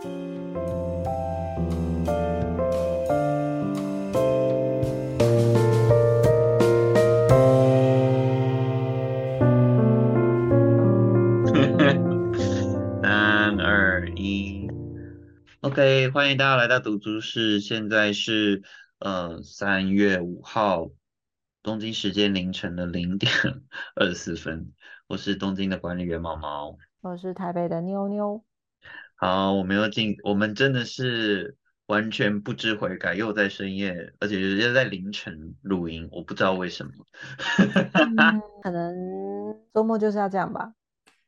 三二一，OK，欢迎大家来到读书室。现在是呃三月五号，东京时间凌晨的零点二十四分。我是东京的管理员毛毛，我是台北的妞妞。好，我们又进，我们真的是完全不知悔改，又在深夜，而且又在凌晨录音，我不知道为什么。可能周末就是要这样吧？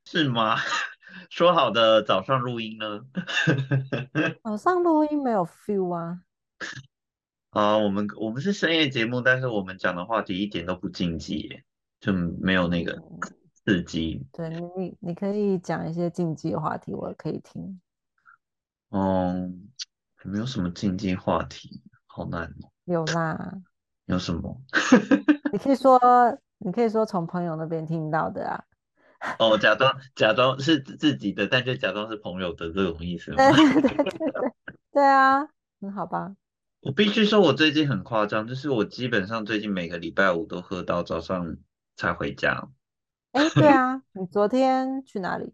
是吗？说好的早上录音呢？早上录音没有 feel 啊。啊，我们我们是深夜节目，但是我们讲的话题一点都不禁忌，就没有那个刺激。对你，你可以讲一些禁忌的话题，我可以听。嗯，没有什么禁忌话题，好难哦。有啦。有什么？你可以说，你可以说从朋友那边听到的啊。哦，假装假装是自己的，但就假装是朋友的这种意思 吗？对对对对，对啊，很好吧？我必须说，我最近很夸张，就是我基本上最近每个礼拜五都喝到早上才回家。哎，对啊，你昨天去哪里？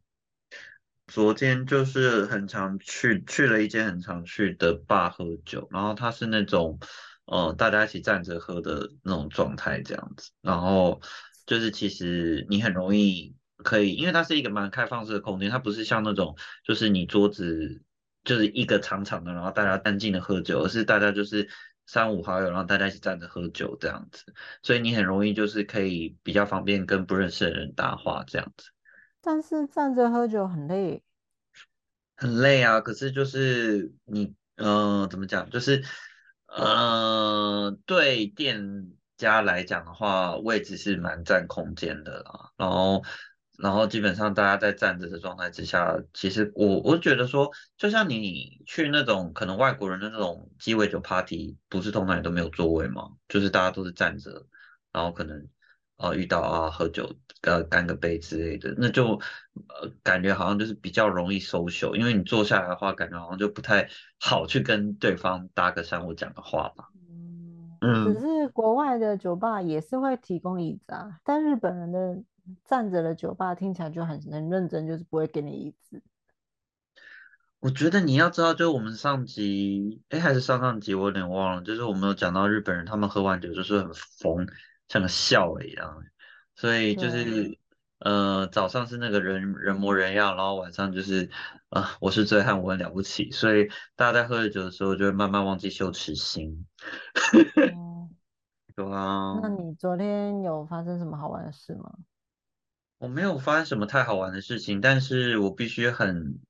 昨天就是很常去去了一间很常去的吧喝酒，然后它是那种呃大家一起站着喝的那种状态这样子，然后就是其实你很容易。可以，因为它是一个蛮开放式的空间，它不是像那种就是你桌子就是一个长长的，然后大家安静的喝酒，而是大家就是三五好友，然后大家一起站着喝酒这样子，所以你很容易就是可以比较方便跟不认识的人搭话这样子。但是站着喝酒很累，很累啊！可是就是你，嗯，怎么讲？就是，呃，对店家来讲的话，位置是蛮占空间的啦，然后。然后基本上大家在站着的状态之下，其实我我觉得说，就像你去那种可能外国人的那种鸡尾酒 party，不是通常也都没有座位吗？就是大家都是站着，然后可能呃遇到啊喝酒呃干个杯之类的，那就呃感觉好像就是比较容易 social，因为你坐下来的话，感觉好像就不太好去跟对方搭个讪或讲个话吧。嗯，只是国外的酒吧也是会提供椅子啊，但日本人的。站着的酒吧听起来就很很认真，就是不会给你椅子。我觉得你要知道，就是我们上集，哎，还是上上集，我有点忘了。就是我们有讲到日本人，他们喝完酒就是很疯，像个笑一样。所以就是，呃，早上是那个人人模人样，然后晚上就是啊，我是醉汉，我很了不起。所以大家在喝着酒的时候，就会慢慢忘记羞耻心。有啊。那你昨天有发生什么好玩的事吗？我没有发生什么太好玩的事情，但是我必须很，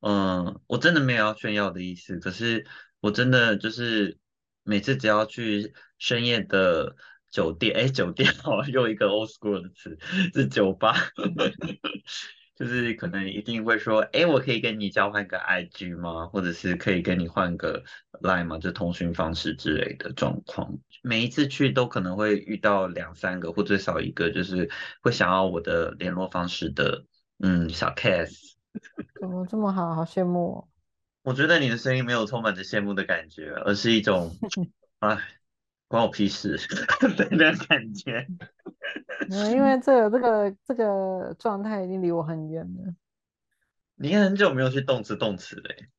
嗯，我真的没有要炫耀的意思。可是我真的就是每次只要去深夜的酒店，哎，酒店哦，用一个 old school 的词，是酒吧。就是可能一定会说，哎，我可以跟你交换个 IG 吗？或者是可以跟你换个 Line 吗？就通讯方式之类的状况。每一次去都可能会遇到两三个或最少一个，就是会想要我的联络方式的，嗯，小 case。怎 么这么好？好羡慕哦。我觉得你的声音没有充满着羡慕的感觉，而是一种，哎，关我屁事 的那种感觉。嗯，因为这个这个这个状态已经离我很远了。你很久没有去动词动词嘞？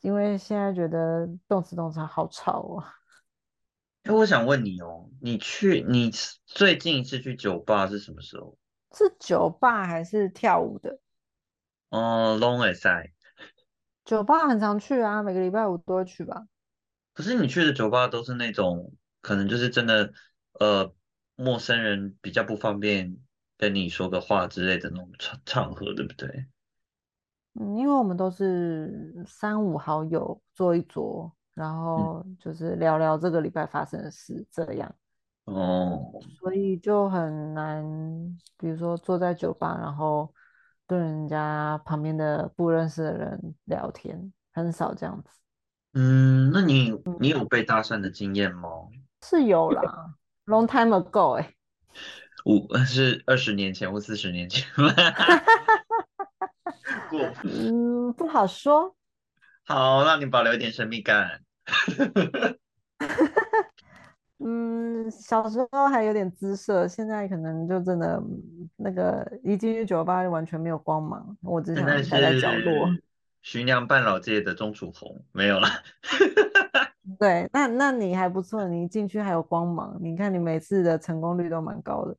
因为现在觉得动词动词好吵啊。哎，我想问你哦，你去你最近一次去酒吧是什么时候？是酒吧还是跳舞的？哦，Long as I。酒吧很常去啊，每个礼拜五都会去吧。可是你去的酒吧都是那种可能就是真的呃。陌生人比较不方便跟你说个话之类的那种场场合，对不对？嗯，因为我们都是三五好友坐一桌，然后就是聊聊这个礼拜发生的事，这样。哦。所以就很难，比如说坐在酒吧，然后跟人家旁边的不认识的人聊天，很少这样子。嗯，那你你有被搭讪的经验吗？是有啦。Long time ago，哎，五是二十年前或四十年前 嗯，不好说。好，让你保留一点神秘感。嗯，小时候还有点姿色，现在可能就真的嗯那个一进去酒吧就完全没有光芒，我只想待在角落。是徐娘半老界的钟楚红，没有了。对，那那你还不错，你一进去还有光芒，你看你每次的成功率都蛮高的。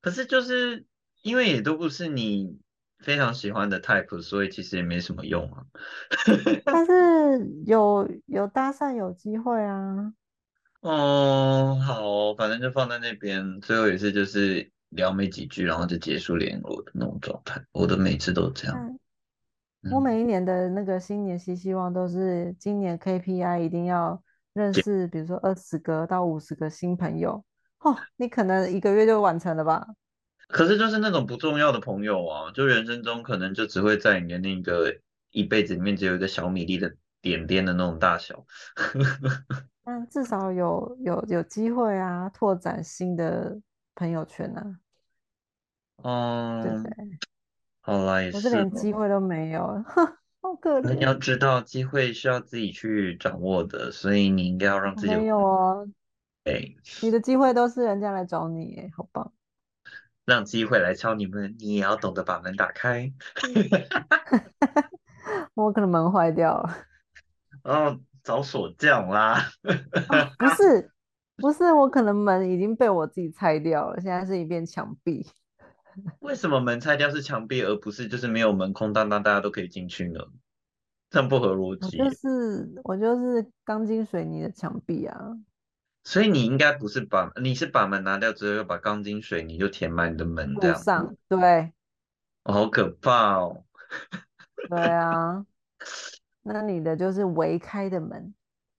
可是就是因为也都不是你非常喜欢的 type，所以其实也没什么用啊。但是有有搭讪有机会啊，哦，好哦反正就放在那边，最后也是就是聊没几句，然后就结束联络的那种状态。我的每次都这样。嗯，我嗯，每一年的那个新年新希望都是今年 KPI 一定要认识，比如说二十个到五十个新朋友。哦，你可能一个月就完成了吧？可是就是那种不重要的朋友啊，就人生中可能就只会在你的那个一辈子里面只有一个小米粒的点点的那种大小。但至少有有有机会啊，拓展新的朋友圈啊，对不嗯，对？好啦，也我是是哦。连机会都没有，好可那你要。知道，机会是要自己去掌握的，所以你应该要让自己没有啊，哎，你的机会都是人家来找你哎，好棒。让机会来敲你们，你也要懂得把门打开。我可能门坏掉了哦，找锁匠啦。啊，不是不是，我可能门已经被我自己拆掉了，现在是一片墙壁。为什么门拆掉是墙壁，而不是就是没有门空荡荡，大家都可以进去呢？这样不合逻辑就。是我就是钢筋水泥的墙壁啊，所以你应该不是把，你是把门拿掉之后，又把钢筋水泥就填满你的门这样子。路上，对哦，好可怕哦！对啊，那你的就是围开的门，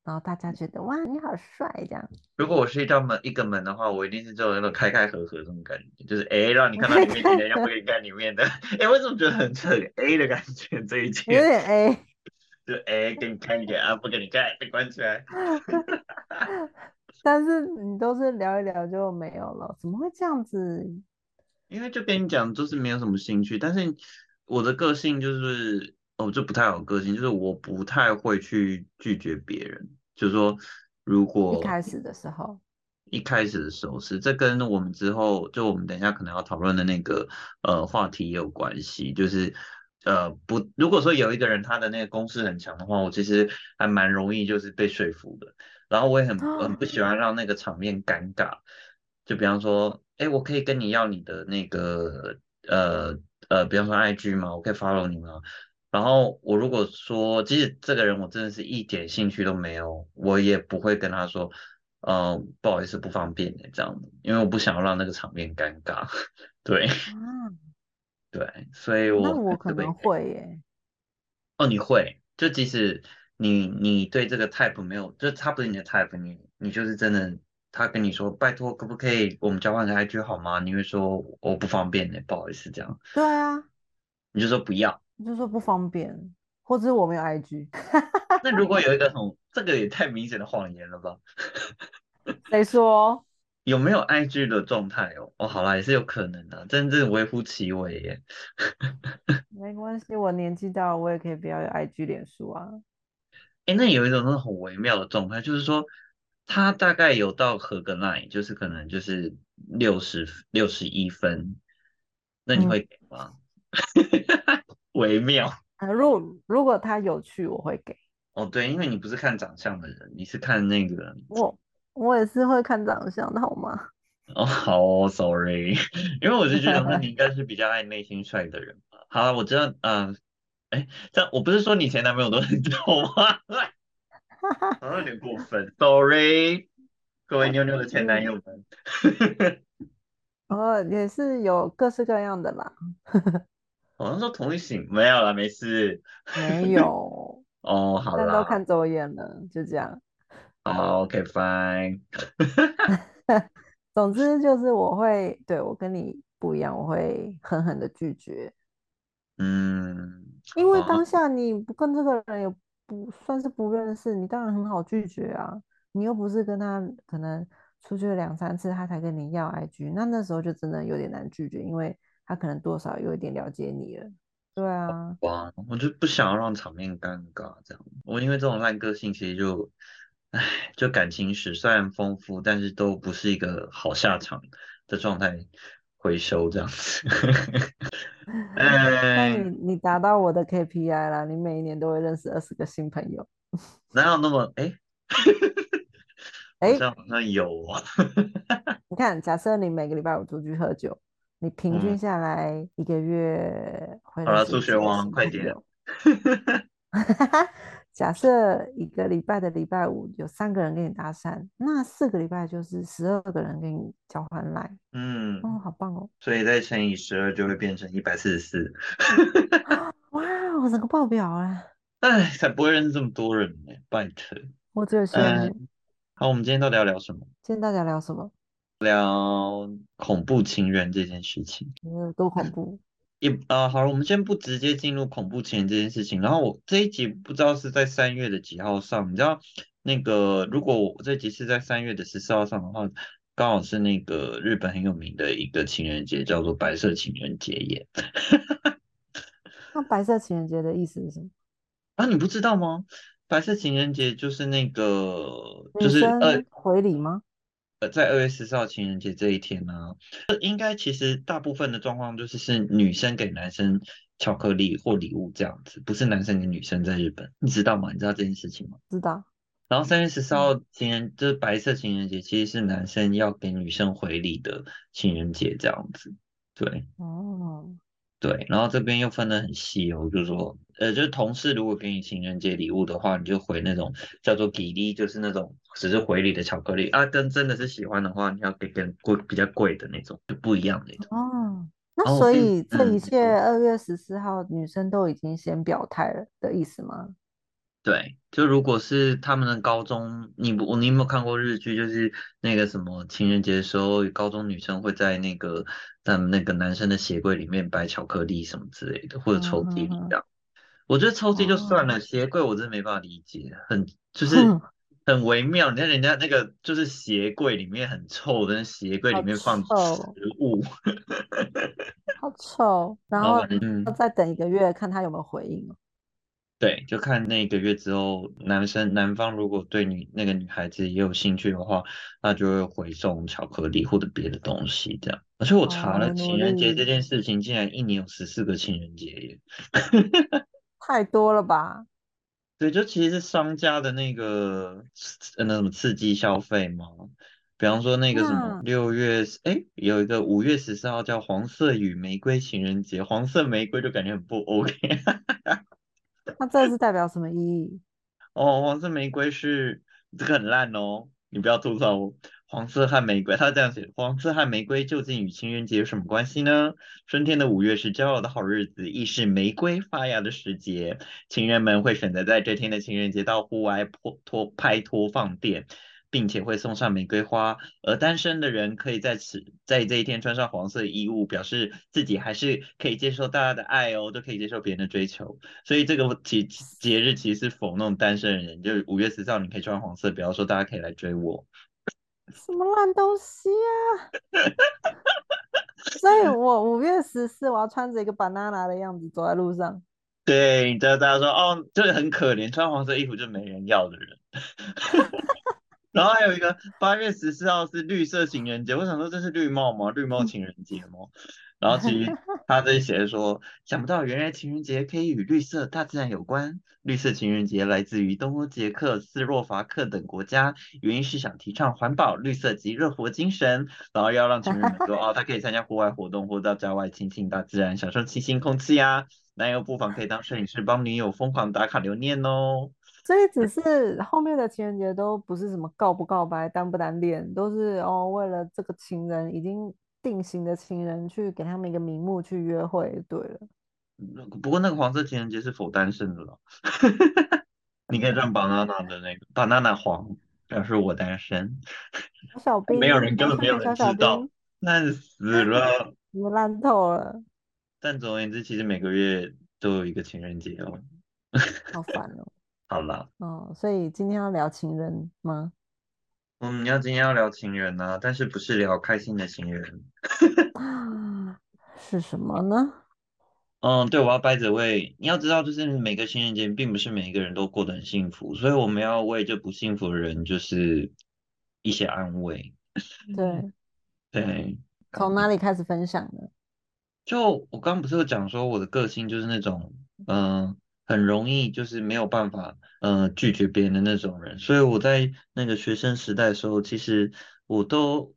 然后大家觉得哇你好帅这样，如果我是一道门一个门的话，我一定是这种那种开开合合这种感觉，就是诶让你看到里面进来，要不给你看里面的。诶，为什么觉得很很 A 的感觉？这一切有点 A。就诶给你看一点啊，不给你看，被关起来。但是你都是聊一聊就没有了，怎么会这样子？因为就跟你讲，就是没有什么兴趣。但是我的个性就是，哦，这不太有个性，就是我不太会去拒绝别人。就是说，如果一开始的时候，一开始的时候是，这跟我们之后就我们等一下可能要讨论的那个呃话题也有关系。就是呃不，如果说有一个人他的那个攻势很强的话，我其实还蛮容易就是被说服的。然后我也很很不喜欢让那个场面尴尬。就比方说，哎，我可以跟你要你的那个呃呃，比方说 IG 吗？我可以 follow 你吗？然后我如果说，即使这个人我真的是一点兴趣都没有，我也不会跟他说，呃，不好意思，不方便的这样子，因为我不想要让那个场面尴尬。对啊，对，所以我那我可能会会耶，哦，你会，就即使你你对这个 type 没有，就他不是你的 type，你你就是真的，他跟你说拜托，可不可以我们交换个 IG 好吗？你会说我不方便呢，不好意思这样，对啊，你就说不要。你就说不方便，或者是我没有 IG，那如果有一个 很，这个也太明显的谎言了吧？谁说？有没有 IG 的状态哦？哦，好啦，也是有可能的，真正微乎其微耶。没关系，我年纪大了，我也可以不要有 IG 脸书啊。哎，那有一种那种很微妙的状态，就是说他大概有到合格 line，就是可能就是六十六十一分，那你嗯，会给吗？微妙 啊，如果如果他有趣，我会给哦，对，因为你不是看长相的人，你是看那个我，我也是会看长相的好吗？哦，好哦，sorry，因为我是觉得说你应该是比较爱内心帅的人吧。好了，我知道，嗯、哎，这样我不是说你前男朋友都很丑吗？好像有点过分，sorry，各位妞妞的前男嗯，友们。哦，也是有各式各样的啦，好像说同一型，没有了，没事。没有，哦，好但都，看走眼了，就这样。好，OK，fine。总 之就是我会，对，我跟你不一样，我会狠狠的拒绝，嗯，因为好，当下你不跟这个人也不算是不认识，你当然很好拒绝啊。你又不是跟他可能出去了两三次，他才跟你要 IG，那那时候就真的有点难拒绝，因为他可能多少有一点了解你了。对啊，哇，我就不想要让场面尴尬，这样。我因为这种烂个性，其实就，唉，就感情史虽然丰富，但是都不是一个好下场的状态回收这样子。哎，你达到我的 KPI 啦，你每一年都会认识二十个新朋友。哪有那么哎？好哎，像好像有啊。你看，假设你每个礼拜五出去喝酒，你平均嗯，下来一个月会好了，数学王，快点。假设一个礼拜的礼拜五有三个人跟你搭讪，那四个礼拜就是十二个人跟你交换来。嗯，哦，好棒哦！所以再乘以十二就会变成一百四十四。哇，我整个爆表啊，哎，才不会认识这么多人呢，拜托。我最羡嗯，慕。好，我们今天到底要聊什么？今天大家聊什么？聊恐怖情人这件事情。嗯，多恐怖！也啊、好了，我们先不直接进入恐怖情人这件事情。然后我这一集不知道是在三月的几号上，你知道那个如果我这集是在三月的十四号上的话，刚好是那个日本很有名的一个情人节，叫做白色情人节耶。那白色情人节的意思是什么？啊，你不知道吗？白色情人节就是那个，就是呃回礼吗？呃，在二月十四号情人节这一天呢、呃应该其实大部分的状况就是是女生给男生巧克力或礼物这样子，不是男生给女生在日本，你知道吗？你知道这件事情吗？知道。然后三月十四嗯，号情人就是白色情人节，其实是男生要给女生回礼的情人节这样子，对。哦，对，然后这边又分得很细哦，就是说，呃，就是同事如果给你情人节礼物的话，你就回那种叫做给力，就是那种只是回礼的巧克力啊。跟真的是喜欢的话，你要给更贵、比较贵的那种，就不一样那种。哦，那所以这一嗯，切二月十四号女生都已经先表态了的意思吗？对，就如果是他们的高中，你不，你有没有看过日剧？就是那个什么情人节的时候，高中女生会在那个在那个男生的鞋柜里面摆巧克力什么之类的，或者嗯抽屉里这样。我觉得抽屉就算哦，了，鞋柜我真的没办法理解，很就是，很微妙。你看人家那个就是鞋柜里面很臭的，那鞋柜里面放食，物，好臭，然后嗯，再等一个月看他有没有回应哦。对，就看那个月之后，男生男方如果对女那个女孩子也有兴趣的话，那就会回送巧克力或者别的东西这样。而且我哦，查了，情人节这，件事情竟然一年有十四个情人节耶。太多了吧？对，就其实是商家的那个呃那什么刺激消费嘛，比方说那个什么六月，哎，有一个五月十四号叫黄色与玫瑰情人节，黄色玫瑰就感觉很不 OK。那这是代表什么意义？哦，黄色玫瑰是这个很烂哦，你不要吐槽我。黄色和玫瑰，它这样写，黄色和玫瑰究竟与情人节有什么关系呢？春天的五月是骄傲的好日子，亦是玫瑰发芽的时节。情人们会选择在这天的情人节到户外拖拖拍拖放电，并且会送上玫瑰花。而单身的人可以在此在这一天穿上黄色衣物，表示自己还是可以接受大家的爱哦，都可以接受别人的追求。所以这个节节日其实是否那种单身的人，就是五月十四号你可以穿黄色，比方说大家可以来追我。什么烂东西啊！所以我五月十四我要穿着一个 banana 的样子走在路上。对，你知道大家说哦，这很可怜，穿黄色衣服就没人要的人。然后还有一个八月十四号是绿色情人节，我想说这是绿帽吗？绿帽情人节吗？然后其实 他这里写的说，想不到原来情人节可以与绿色大自然有关。绿色情人节来自于东欧捷克、斯洛伐克等国家，原因是想提倡环保、绿色及热活精神，然后要让情人们说哦，他可以参加户外活动或到郊外亲近大自然，享受清新空气啊。男友不妨可以当摄影师，帮女友疯狂打卡留念哦。所以只是后面的情人节都不是什么告不告白、单不单恋，都是哦为了这个情人已经定型的情人去给他们一个名目去约会，对了。不过那个黄色情人节是否单身的了？你可以穿 banana 的那个 banana 黄，表示我单身。小小没有，人根本没有人知道，烂死了。烂透了，但总而言之，其实每个月都有一个情人节哦。好烦哦。好了，哦，所以今天要聊情人吗？嗯，你要今天要聊情人啊，但是不是聊开心的情人？啊，是什么呢？嗯，对，我要掰着位。你要知道，就是每个情人节并不是每一个人都过得很幸福，所以我们要为这不幸福的人就是一些安慰。对，对，从哪里开始分享呢？就我刚刚不是有讲说我的个性就是那种，嗯、很容易就是没有办法，呃，拒绝别人的那种人，所以我在那个学生时代的时候，其实我都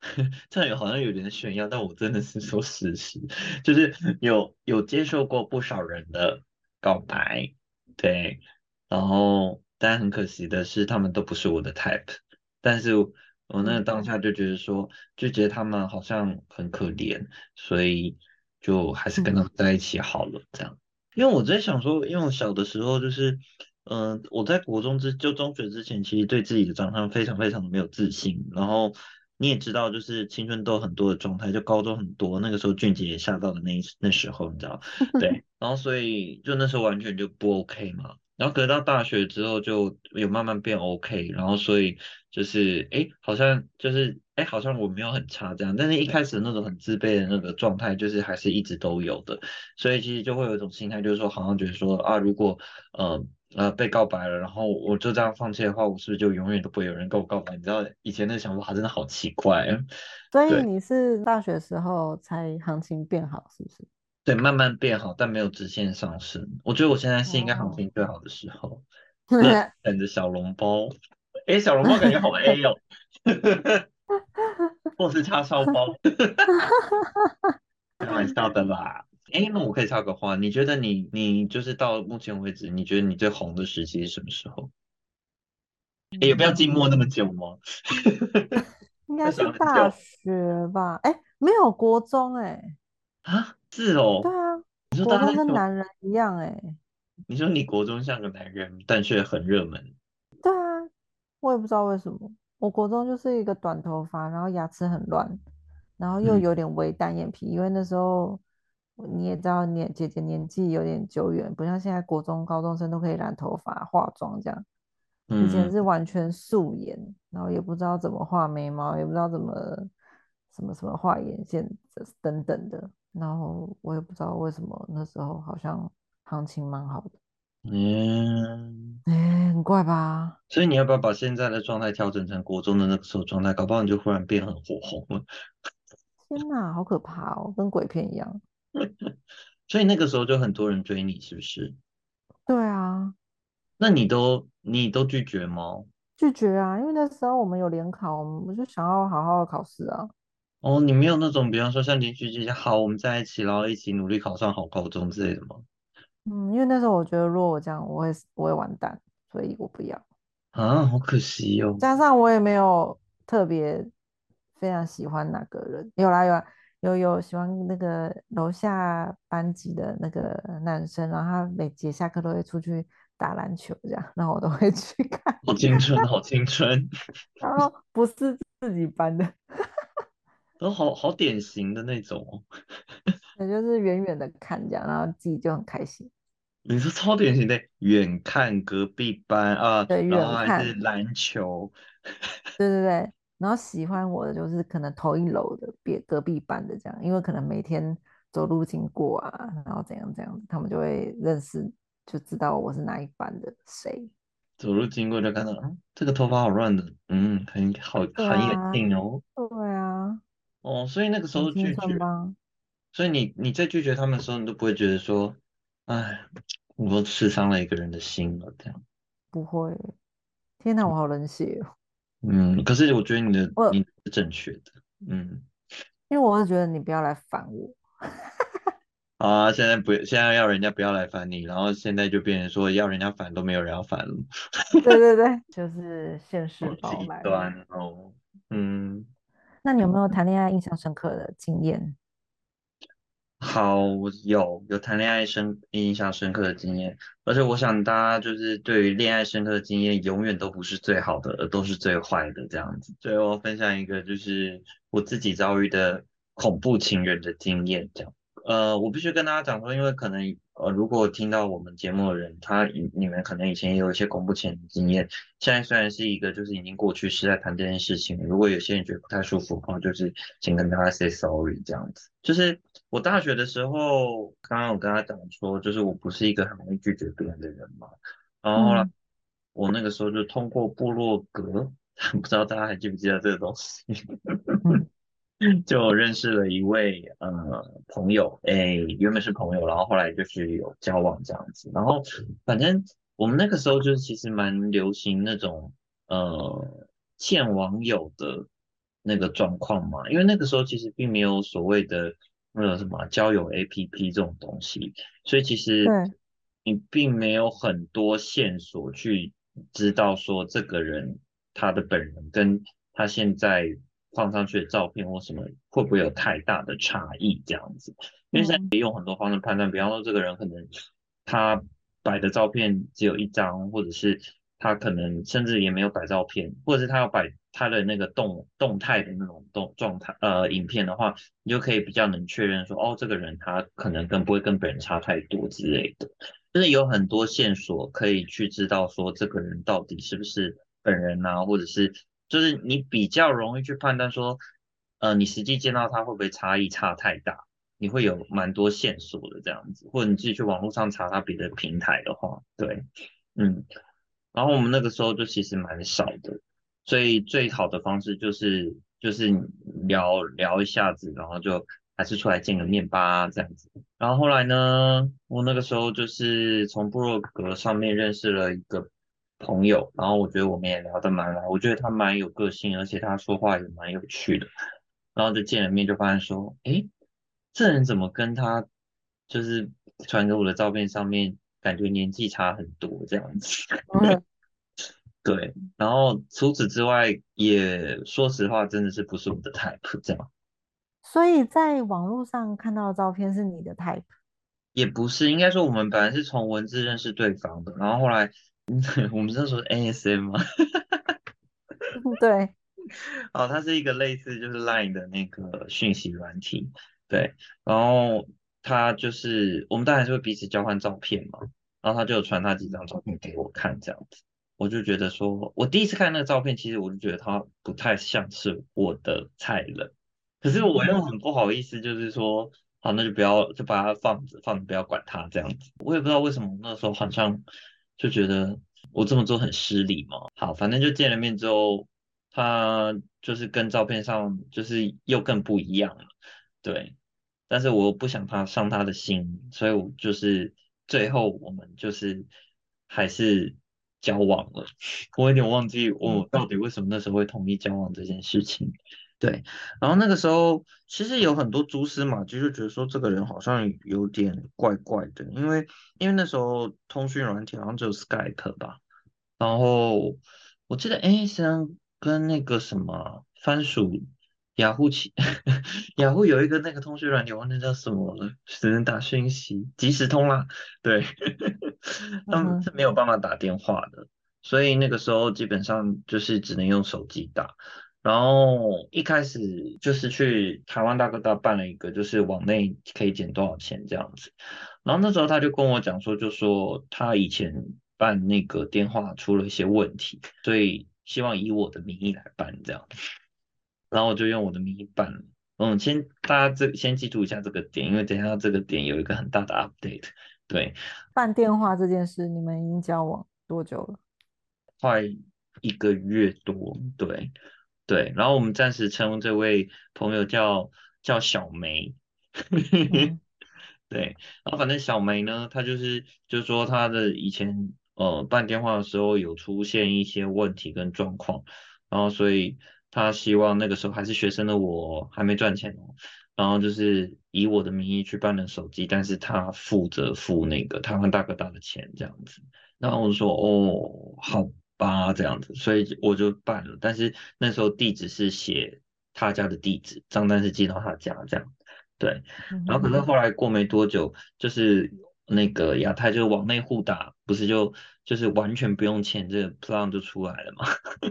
这样有好像有点炫耀，但我真的是说事实，就是有有接受过不少人的告白，对，然后但很可惜的是，他们都不是我的 type，但是我那个当嗯下就觉得说，就觉得他们好像很可怜。所以就还是跟他们在一起好了，这样。因为我在想说，因为我小的时候就是，嗯、我在国中之就中学之前，其实对自己的长相非常非常的没有自信。然后你也知道，就是青春痘很多的状态，就高中很多，那个时候俊杰也吓到的那那时候，你知道，对。然后所以就那时候完全就不 OK 嘛。然后隔到大学之后就有慢慢变 OK，然后所以就是哎，诶好像就是哎，诶好像我没有很差这样，但是一开始那种很自卑的那个状态，就是还是一直都有的，所以其实就会有一种心态，就是说好像觉得说啊，如果呃呃被告白了，然后我就这样放弃的话，我是不是就永远都不会有人跟我告白？你知道以前的想法真的好奇怪啊，所以你是大学时候才行情变好，是不是？对，慢慢变好，但没有直线上升。我觉得我现在是应该行哦，情最好的时候，乐等着小笼包，哎，小笼包感觉好 A 哦。或是叉烧包，开玩笑的啦。哎，那我可以插个话，你觉得你你就是到目前为止，你觉得你最红的时期是什么时候？哎，也不要静默那么嗯，久吗？应该要是大学吧？哎，没有国中哎，啊？是哦，对啊，你说国中大家在说，跟男人一样哎，你说你国中像个男人，但却很热门。对啊，我也不知道为什么，我国中就是一个短头发，然后牙齿很乱，然后又嗯有点微单眼皮，因为那时候你也知道年姐姐年纪有点久远，不像现在国中高中生都可以染头发、化妆这样。以前是完全素颜，然后也不知道怎么画眉毛，也不知道怎么什么什么画眼线这等等的，然后我也不知道为什么那时候好像行情蛮好的，嗯，哎，很怪吧？所以你要不要把现在的状态调整成国中的那个时候状态？搞不好你就忽然变很火红了。天哪，好可怕哦，跟鬼片一样。所以那个时候就很多人追你，是不是？对啊，那你都你都拒绝吗？拒绝啊，因为那时候我们有联考，我就想要好好的考试啊。哦，你没有那种，比方说像连续剧好，我们在一起，然后一起努力考上好高中之类的吗？嗯，因为那时候我觉得如果我这样，我会我会完蛋，所以我不要。啊，好可惜哦。加上我也没有特别非常喜欢哪个人，有啦有啦有有喜欢那个楼下班级的那个男生，然后他每节下课都会出去打篮球，这样，然后我都会去看，好青春，好青春，然后不是自己班的，都好好典型的那种哦。也就是远远的看这样，然后自己就很开心，你说超典型的，远看隔壁班啊，对，远看，篮球，对对对，然后喜欢我的就是可能同一楼的别隔壁班的这样，因为可能每天走路经过啊，然后怎样怎样，他们就会认识，就知道我是哪一班的谁。走路经过就看到，嗯，这个头发好乱的，嗯，很好对很眼啊，镜哦。哦，所以那个时候拒绝？所以你你在拒绝他们的时候，你都不会觉得说，哎，我都刺伤了一个人的心了，这样。不会，天哪，我好冷血哦！嗯，可是我觉得你的我你是正确的，嗯，因为我是觉得你不要来烦我，好啊，现在不，现在要人家不要来烦你，然后现在就变成说要人家烦都没有人要烦了，对对对，就是现实好极报来了。端哦，嗯。那你有没有谈恋爱印象深刻的经验？好，有有谈恋爱深印象深刻的经验，而且我想大家就是对于恋爱深刻的经验，永远都不是最好的，而都是最坏的这样子。最后分享一个就是我自己遭遇的恐怖情人的经验，这样。呃，我必须跟大家讲说，因为可能呃，如果听到我们节目的人，他以你们可能以前也有一些恐怖前的经验，现在虽然是一个就是已经过去式在谈这件事情，如果有些人觉得不太舒服的话，就是请跟大家 say sorry 这样子，就是。我大学的时候，刚刚我跟他讲说，就是我不是一个很容易拒绝别人的人嘛。然后后来嗯我那个时候就通过部落格，不知道大家还记不记得这个东西，嗯 就认识了一位呃朋友，诶，原本是朋友，然后后来就是有交往这样子。然后反正我们那个时候就是其实蛮流行那种呃见网友的那个状况嘛，因为那个时候其实并没有所谓的那个什么交友 APP 这种东西，所以其实对，你并没有很多线索去知道说这个人他的本人跟他现在放上去的照片或什么会不会有太大的差异这样子。因为现在嗯也用很多方式判断，比方说这个人可能他摆的照片只有一张，或者是他可能甚至也没有摆照片，或者是他要摆他的那个动动态的那种动状态呃影片的话，你就可以比较能确认说，哦，这个人他可能跟不会跟本人差太多之类的，就是有很多线索可以去知道说这个人到底是不是本人啊，或者是就是你比较容易去判断说，呃，你实际见到他会不会差异差太大。你会有蛮多线索的这样子，或者你自己去网络上查他别的平台的话，对，嗯，然后我们那个时候就其实蛮少的，所以最好的方式就是就是聊聊一下子，然后就还是出来见个面吧这样子。然后后来呢，我那个时候就是从部落格上面认识了一个朋友，然后我觉得我们也聊得蛮来，我觉得他蛮有个性，而且他说话也蛮有趣的。然后就见了面，就发现说，诶，这人怎么跟他就是传给我的照片上面感觉年纪差很多这样子？嗯，对，然后除此之外，也说实话，真的是不是我的 type 这样，所以在网络上看到的照片是你的 type，也不是，应该说我们本来是从文字认识对方的，然后后来 我们那时候是 ASM 吗，对，哦，它是一个类似就是 Line 的那个讯息软体，对，然后它就是我们当然是会彼此交换照片嘛，然后他就传他几张照片给我看，这样子，我就觉得说，我第一次看那个照片，其实我就觉得他不太像是我的菜了，可是我又嗯很不好意思，就是说，好，那就不要就把它放着，放着不要管它这样子，我也不知道为什么那时候好像就觉得我这么做很失礼嘛，好，反正就见了面之后。他就是跟照片上就是又更不一样了，对。但是我不想他伤他的心，所以我就是最后我们就是还是交往了。我有点忘记嗯我到底为什么那时候会同意交往这件事情。对，然后那个时候其实有很多蛛丝马迹，就觉得说这个人好像有点怪怪的，因为因为那时候通讯软体好像只有 Skype 吧，然后我记得 ASN 跟那个什么番薯雅虎起 雅虎有一个那个通讯软件，忘记叫什么了，只能打讯息，即时通啦。对，他们是没有办法打电话的，所以那个时候基本上就是只能用手机打。然后一开始就是去台湾大哥大办了一个，就是往内可以减多少钱这样子。然后那时候他就跟我讲说，就说他以前办那个电话出了一些问题，所以希望以我的名义来办这样。然后我就用我的名义办了。嗯，先大家这先记住一下这个点，因为等一下这个点有一个很大的 update。对，办电话这件事，你们已经交往多久了？快一个月多，对对。然后我们暂时称这位朋友叫叫小梅。嗯 对，然后反正小梅呢，她就是就是说她的以前呃办电话的时候有出现一些问题跟状况，然后所以她希望那个时候还是学生的我还没赚钱哦，然后就是以我的名义去办了手机，但是她负责付那个台湾大哥大的钱这样子，然后我就说哦好吧这样子，所以我就办了，但是那时候地址是写他家的地址，账单是寄到他家这样，对。然后可是后来过没多久，就是那个亚太就往内互打，不是就就是完全不用钱，这个 plan 就出来了嘛。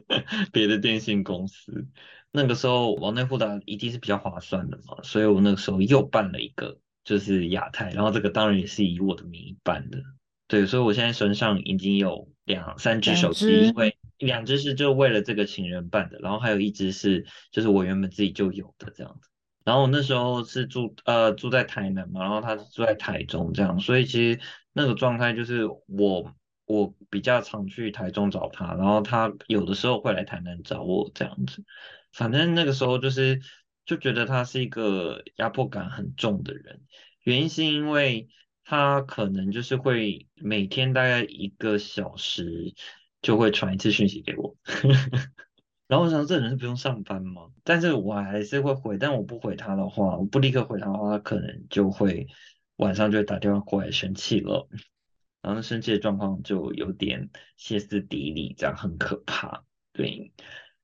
别的电信公司那个时候往内互打一定是比较划算的嘛，所以我那个时候又办了一个，就是亚太，然后这个当然也是以我的名义办的。对，所以我现在身上已经有两三只手机，因为两只是就为了这个情人办的，然后还有一只是就是我原本自己就有的这样子。然后我那时候是住呃住在台南嘛，然后他是住在台中这样，所以其实那个状态就是我我比较常去台中找他，然后他有的时候会来台南找我这样子。反正那个时候就是就觉得他是一个压迫感很重的人，原因是因为他可能就是会每天大概一个小时就会传一次讯息给我。然后我想，这人是不用上班吗？但是我还是会回，但我不回他的话，我不立刻回他的话，他可能就会晚上就会打电话过来生气了。然后生气的状况就有点歇斯底里，这样很可怕。对，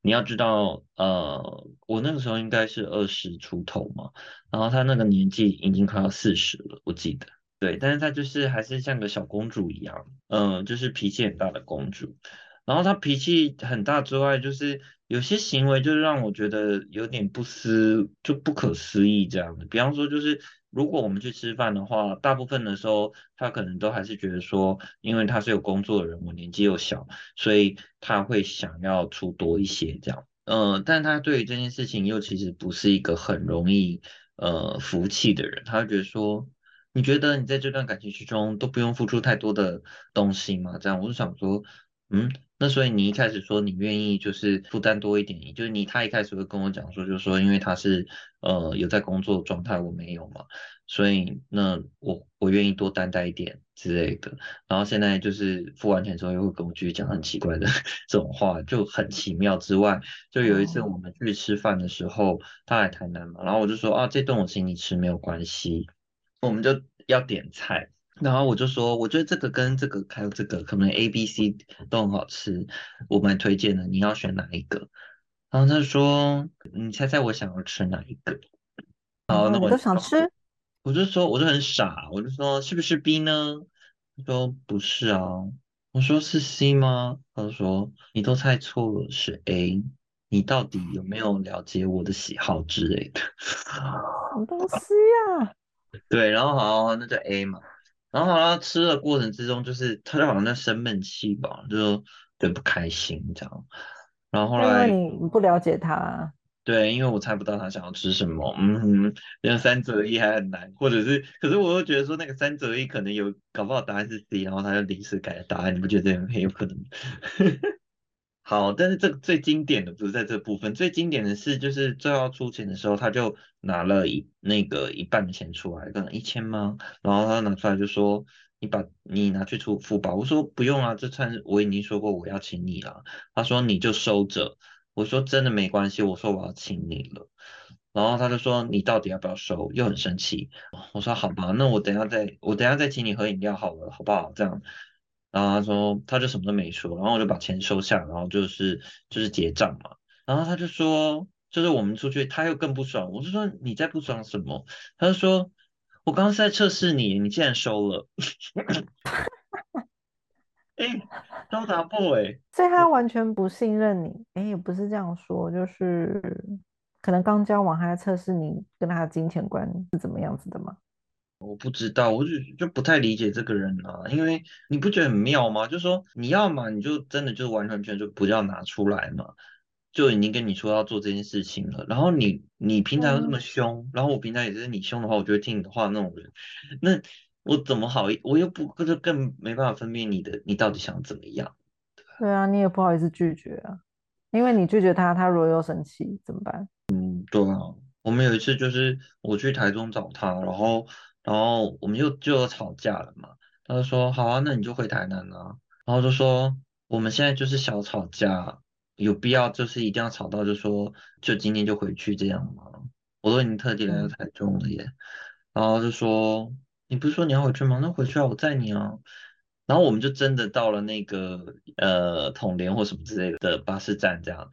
你要知道，呃，我那个时候应该是二十出头嘛，然后他那个年纪已经快要四十了，我记得。对，但是她就是还是像个小公主一样，嗯，就是脾气很大的公主。然后她脾气很大之外，就是有些行为就让我觉得有点不思就不可思议这样子。比方说，就是如果我们去吃饭的话，大部分的时候她可能都还是觉得说，因为她是有工作的人，我年纪又小，所以她会想要出多一些这样。嗯，但他对于这件事情又其实不是一个很容易呃服气的人，他会觉得说，你觉得你在这段感情之中都不用付出太多的东西吗？这样我就想说，嗯。那所以你一开始说你愿意就是负担多一点，就是你他一开始会跟我讲说，就是说因为他是呃有在工作状态，我没有嘛，所以那我我愿意多担待一点之类的。然后现在就是付完钱之后又会跟我继续讲很奇怪的 这种话，就很奇妙。之外，就有一次我们去吃饭的时候，他来台南嘛，然后我就说啊这顿我请你吃没有关系，我们就要点菜。然后我就说，我觉得这个跟这个还有这个可能 A、B、C 都很好吃，我蛮推荐的，你要选哪一个？然后他说，你猜猜我想要吃哪一个？好，那我都想吃。我就说，我就很傻，我就说是不是 B 呢？他说不是啊。我说是 C 吗？他说你都猜错了，是 A。你到底有没有了解我的喜好之类的？什么东西呀？对，然后好，那就 A 嘛。然后好像吃的过程之中，就是他就好像在生闷气吧，就就不开心这样。然后后来你不了解他，对，因为我猜不到他想要吃什么，嗯哼，连三择一还很难，或者是，可是我又觉得说那个三择一可能有搞不好答案是 C，然后他就临时改了答案，你不觉得很有可能？好，但是这个最经典的不是在这部分，最经典的是就是最后出钱的时候，他就拿了一那个一半的钱出来，可能一千吗？然后他拿出来就说：“你把你拿去出付吧。”我说：“不用啊，这餐我已经说过我要请你了。”他说：“你就收着。”我说：“真的没关系。”我说：“我要请你了。”然后他就说：“你到底要不要收？”又很生气。我说：“好吧，那我等下再我等下再请你喝饮料好了，好不好？这样。”然后他说，他就什么都没说，然后我就把钱收下，然后就是就是结账嘛。然后他就说，就是我们出去，他又更不爽。我就说你在不爽什么？他就说，我刚刚是在测试你，你竟然收了。哎，高达破哎，所以他完全不信任你。哎，也不是这样说，就是可能刚交往还在测试你跟他的金钱观是怎么样子的吗？我不知道，我就就不太理解这个人啊，因为你不觉得很妙吗？就说你要嘛，你就真的就完完全就不要拿出来嘛，就已经跟你说要做这件事情了。然后你你平常又这么凶，然后我平常也是你凶的话，我就会听你的话那种人，那我怎么好？我又不就更没办法分辨你的，你到底想怎么样？对啊，你也不好意思拒绝啊，因为你拒绝他，他如果又生气怎么办？嗯，对啊，我们有一次就是我去台中找他，然后。然后我们就就吵架了嘛，他就说好啊，那你就回台南啊。然后就说我们现在就是小吵架，有必要就是一定要吵到就说就今天就回去这样吗？我都已经特地来到台中了耶。然后就说你不是说你要回去吗？那回去啊，我载你啊。然后我们就真的到了那个呃统联或什么之类的巴士站这样。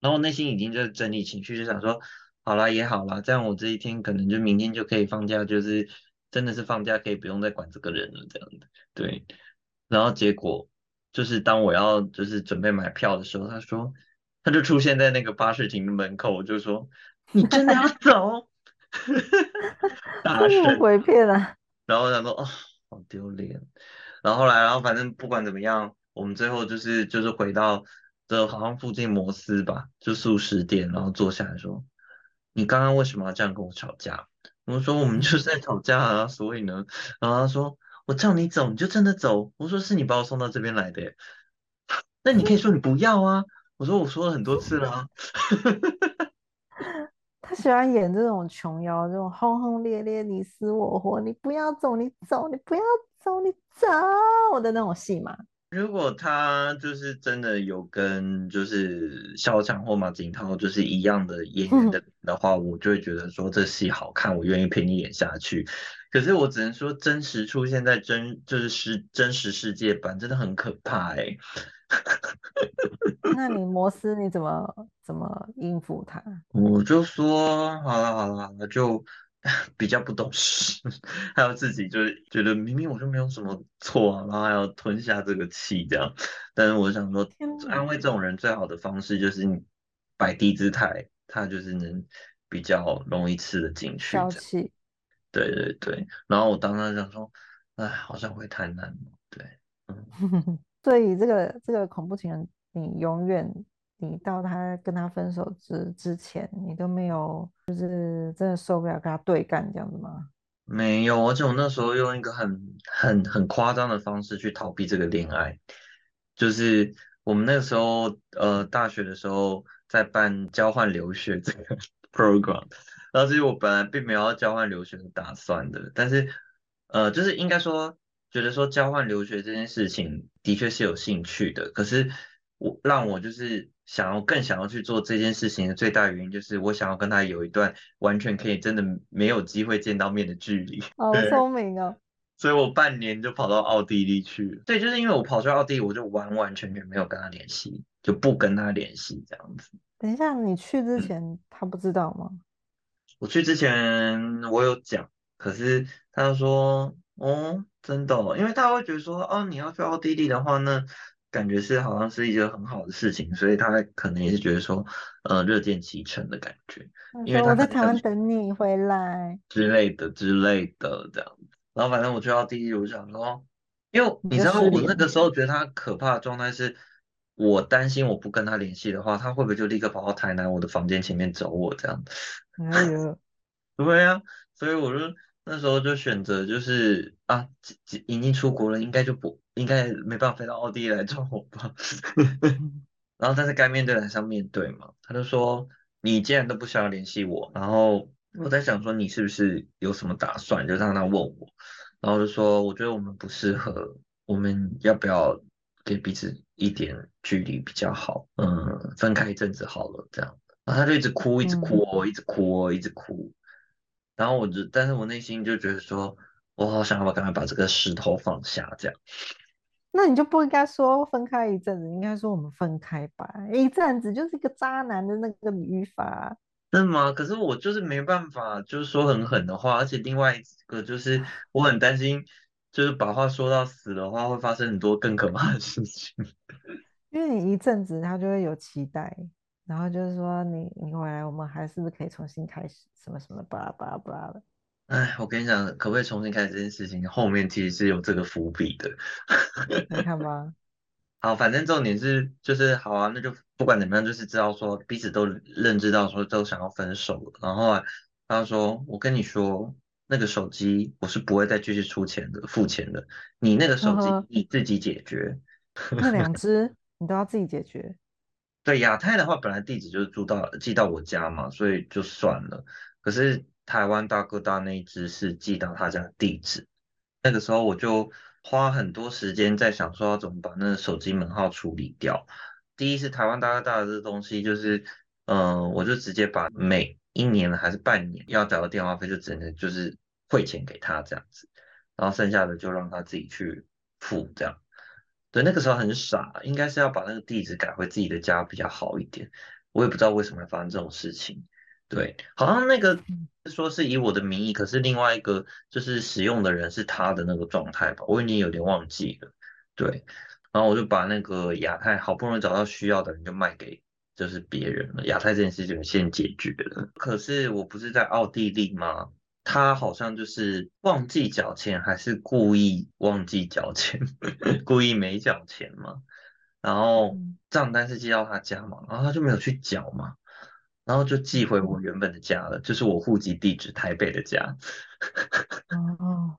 然后内心已经在整理情绪，就想说好了也好了，这样我这一天可能就明天就可以放假，就是。真的是放假可以不用再管这个人了，这样的对。然后结果就是当我要就是准备买票的时候，他说他就出现在那个巴士亭的门口，就说你真的要走？大声鬼片啊！然后他说哦，好丢脸。然后后来，然后反正不管怎么样，我们最后就是就是回到这好像附近摩斯吧，就素食店，然后坐下来说你刚刚为什么要这样跟我吵架？我说我们就是在吵架啊，所以呢，然后他说我叫你走你就真的走，我说是你把我送到这边来的，那你可以说你不要啊，我说我说了很多次了啊。他喜欢演这种琼瑶，这种轰轰烈烈、你死我活，你不要走，你走，你不要走，你走的那种戏嘛。如果他就是真的有跟就是肖强或马景涛就是一样的演员的的话，我就会觉得说这戏好看，我愿意陪你演下去。可是我只能说，真实出现在真就是是真实世界版，真的很可怕哎。那你 摩斯你怎么怎么应付他？我就说好了好了好了，就。比较不懂事，还有自己就是觉得明明我就没有什么错啊，然后还要吞下这个气这样。但是我想说，安慰这种人最好的方式就是你摆低姿态，他就是能比较容易吃得进去。消气。对对对。然后我当时想说，哎，好像会太难了。对，嗯。所以这个这个恐怖情人，你永远。你到他跟他分手之之前，你都没有就是真的受不了跟他对干这样子吗？没有，而且我那时候用一个很很很夸张的方式去逃避这个恋爱，就是我们那个时候呃大学的时候在办交换留学这个 program，然后其实我本来并没有要交换留学的打算的，但是呃就是应该说觉得说交换留学这件事情的确是有兴趣的，可是我让我就是。想要更想要去做这件事情的最大原因，就是我想要跟他有一段完全可以真的没有机会见到面的距离。好聪明哦！所以我半年就跑到奥地利去。对，就是因为我跑去奥地利，我就完完全全没有跟他联系，就不跟他联系这样子。等一下，你去之前他不知道吗？我去之前我有讲，可是他说：“哦，真的，因为他会觉得说，哦，你要去奥地利的话，那。”感觉是好像是一件很好的事情，所以他可能也是觉得说，呃，热见其成的感觉。因为我在台湾等你回来之类的之类的这样。然后反正我就要第一，我想说，因为你知道我那个时候觉得他可怕的状态是，我担心我不跟他联系的话，他会不会就立刻跑到台南我的房间前面找我这样？哎呦，对呀，所以我就那时候就选择就是啊，已经出国了，应该就不。应该没办法飞到奥地利来找我吧，然后但是该面对还是要面对嘛。他就说你既然都不想要联系我，然后我在想说你是不是有什么打算，就让他问我，然后就说我觉得我们不适合，我们要不要给彼此一点距离比较好？嗯，分开一阵子好了这样。然后他就一直哭，一直哭哦，一直哭哦，一直哭。然后我就，但是我内心就觉得说我好想要赶快把这个石头放下这样。那你就不应该说分开一阵子，应该说我们分开吧。一阵子就是一个渣男的那个语法，是吗？可是我就是没办法，就是说很狠的话，而且另外一个就是我很担心，就是把话说到死的话，会发生很多更可怕的事情。因为你一阵子他就会有期待，然后就是说你你回来，我们还是不是可以重新开始，什么什么巴拉巴拉巴拉的。哎，我跟你讲，可不可以重新开始这件事情？后面其实是有这个伏笔的。你看吧。好，反正重点是，就是好啊，那就不管怎么样，就是知道说彼此都认知到说都想要分手了。然后他说：“我跟你说，那个手机我是不会再继续出钱的，付钱的。你那个手机你自己解决。那两 只你都要自己解决。对，亚太的话，本来地址就是住到寄到我家嘛，所以就算了。可是。台湾大哥大那一只是寄到他家地址，那个时候我就花很多时间在想说要怎么把那个手机门号处理掉。第一是台湾大哥大的这东西，就是嗯，我就直接把每一年还是半年要缴的电话费就只能就是汇钱给他这样子，然后剩下的就让他自己去付这样。对，那个时候很傻，应该是要把那个地址改回自己的家比较好一点。我也不知道为什么会发生这种事情。对，好像那个说是以我的名义，可是另外一个就是使用的人是他的那个状态吧，我已经有点忘记了。对，然后我就把那个亚太好不容易找到需要的人就卖给就是别人了，亚太这件事情先解决了。可是我不是在奥地利吗？他好像就是忘记缴钱，还是故意忘记缴钱，故意没缴钱嘛？然后账单是寄到他家嘛，然后他就没有去缴嘛？然后就寄回我原本的家了，就是我户籍地址台北的家。哦，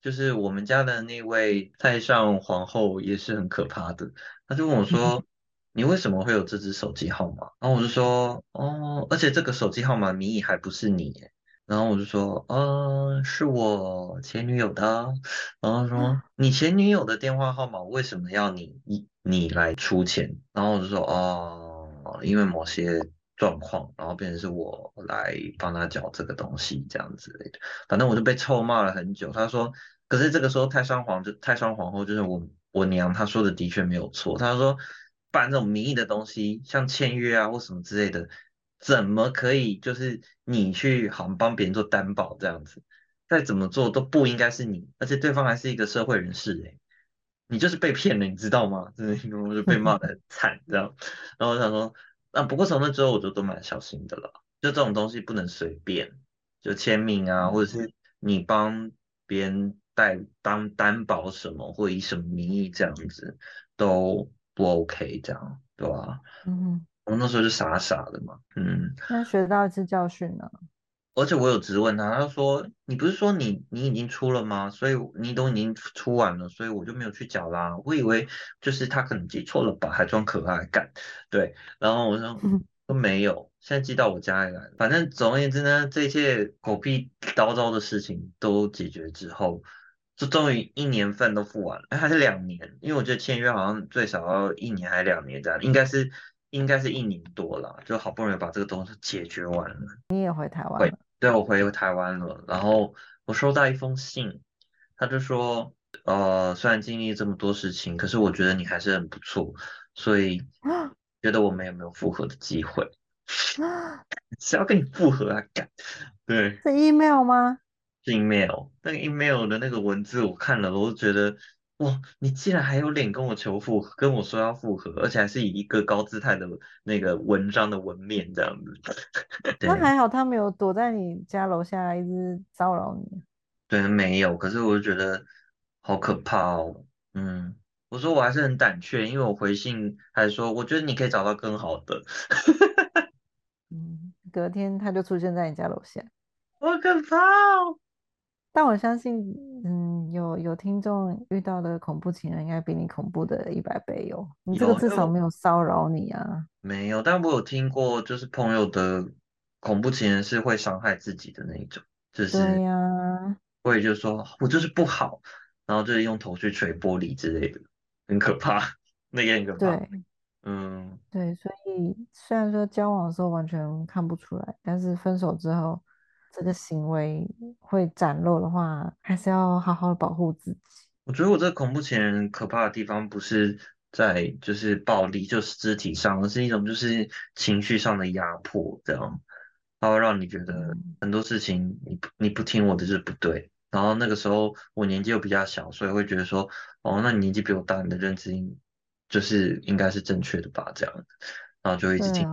就是我们家的那位太上皇后也是很可怕的，他就问我说：“你为什么会有这只手机号码？”然后我就说：“哦，而且这个手机号码名义还不是你耶。”然后我就说：“嗯，是我前女友的。”然后说：“你前女友的电话号码为什么要你你你来出钱？”然后我就说：“哦，因为某些状况，然后变成是我来帮他缴这个东西这样之类的。”反正我就被臭骂了很久。他说，可是这个时候太上皇就太上皇后就是我我娘，她说的的确没有错。她说办这种名义的东西，像签约啊或什么之类的，怎么可以就是你去好像帮别人做担保这样子？再怎么做都不应该是你，而且对方还是一个社会人士诶，你就是被骗了，你知道吗？真的，我就被骂的很惨这样。然后我想说，那不过从那之后我就都蛮小心的了，就这种东西不能随便。就签名啊，或者是你帮别人代当担保什么，或以什么名义这样子都不 OK，这样对吧？嗯，我那时候就傻傻的嘛，嗯，那学到一次教训呢？而且我有质问他，他说你不是说你你已经出了吗？所以你都已经出完了，所以我就没有去缴啦。我以为就是他可能记错了吧，还装可爱干，对，然后我说都没有。现在寄到我家里来，反正总而言之呢，这一切狗屁叨叨的事情都解决之后，就终于一年份都付完了，哎，还是两年，因为我觉得签约好像最少要一年还是两年这样，应该是应该是一年多了，就好不容易把这个东西解决完了。你也回台湾了？对，我回台湾了，然后我收到一封信，他就说，呃，虽然经历这么多事情，可是我觉得你还是很不错，所以觉得我们有没有复合的机会？谁要跟你复合啊？干，对，是 email 吗？是 email。那个 email 的那个文字我看了，我就觉得，哇，你竟然还有脸跟我求复合，跟我说要复合，而且还是以一个高姿态的那个文章的文面这样子。那还好，他没有躲在你家楼下一直骚扰你。对，没有。可是我就觉得好可怕哦。嗯，我说我还是很胆怯，因为我回信还说，我觉得你可以找到更好的。嗯，隔天他就出现在你家楼下，好可怕哦！但我相信，嗯，有有听众遇到的恐怖情人，应该比你恐怖的一百倍哦。你这个至少没有骚扰你啊。没有，但我有听过，就是朋友的恐怖情人是会伤害自己的那一种，就是对呀，会就说我就是不好，然后就是用头去捶玻璃之类的，很可怕，那个很可怕。对。嗯，对，所以虽然说交往的时候完全看不出来，但是分手之后，这个行为会展露的话，还是要好好保护自己。我觉得我这个恐怖情人可怕的地方不是在就是暴力，就是肢体上，而是一种就是情绪上的压迫，这样，它会让你觉得很多事情你不你不听我的就是不对。然后那个时候我年纪又比较小，所以会觉得说，哦，那你年纪比我大，你的认知就是应该是正确的吧，这样，然后就一直听，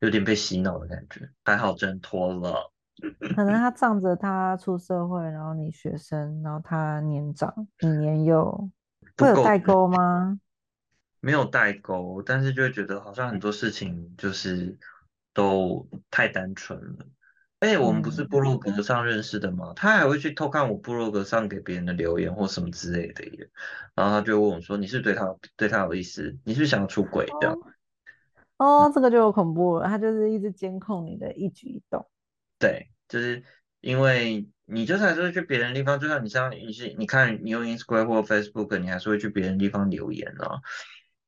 有点被洗脑的感觉。还好挣脱了，可能他仗着他出社会，然后你学生，然后他年长，你年幼，会有代沟吗？没有代沟，但是就会觉得好像很多事情就是都太单纯了。而且我们不是部落格上认识的吗？他还会去偷看我部落格上给别人的留言或什么之类的耶。然后他就问我说：“你是对他对他有意思？你是想要出轨这样？”哦，这个就有恐怖了。他就是一直监控你的一举一动。对，就是因为你就是还是会去别人地方，就像你像你是你看你用 Instagram 或 Facebook，你还是会去别人地方留言啊。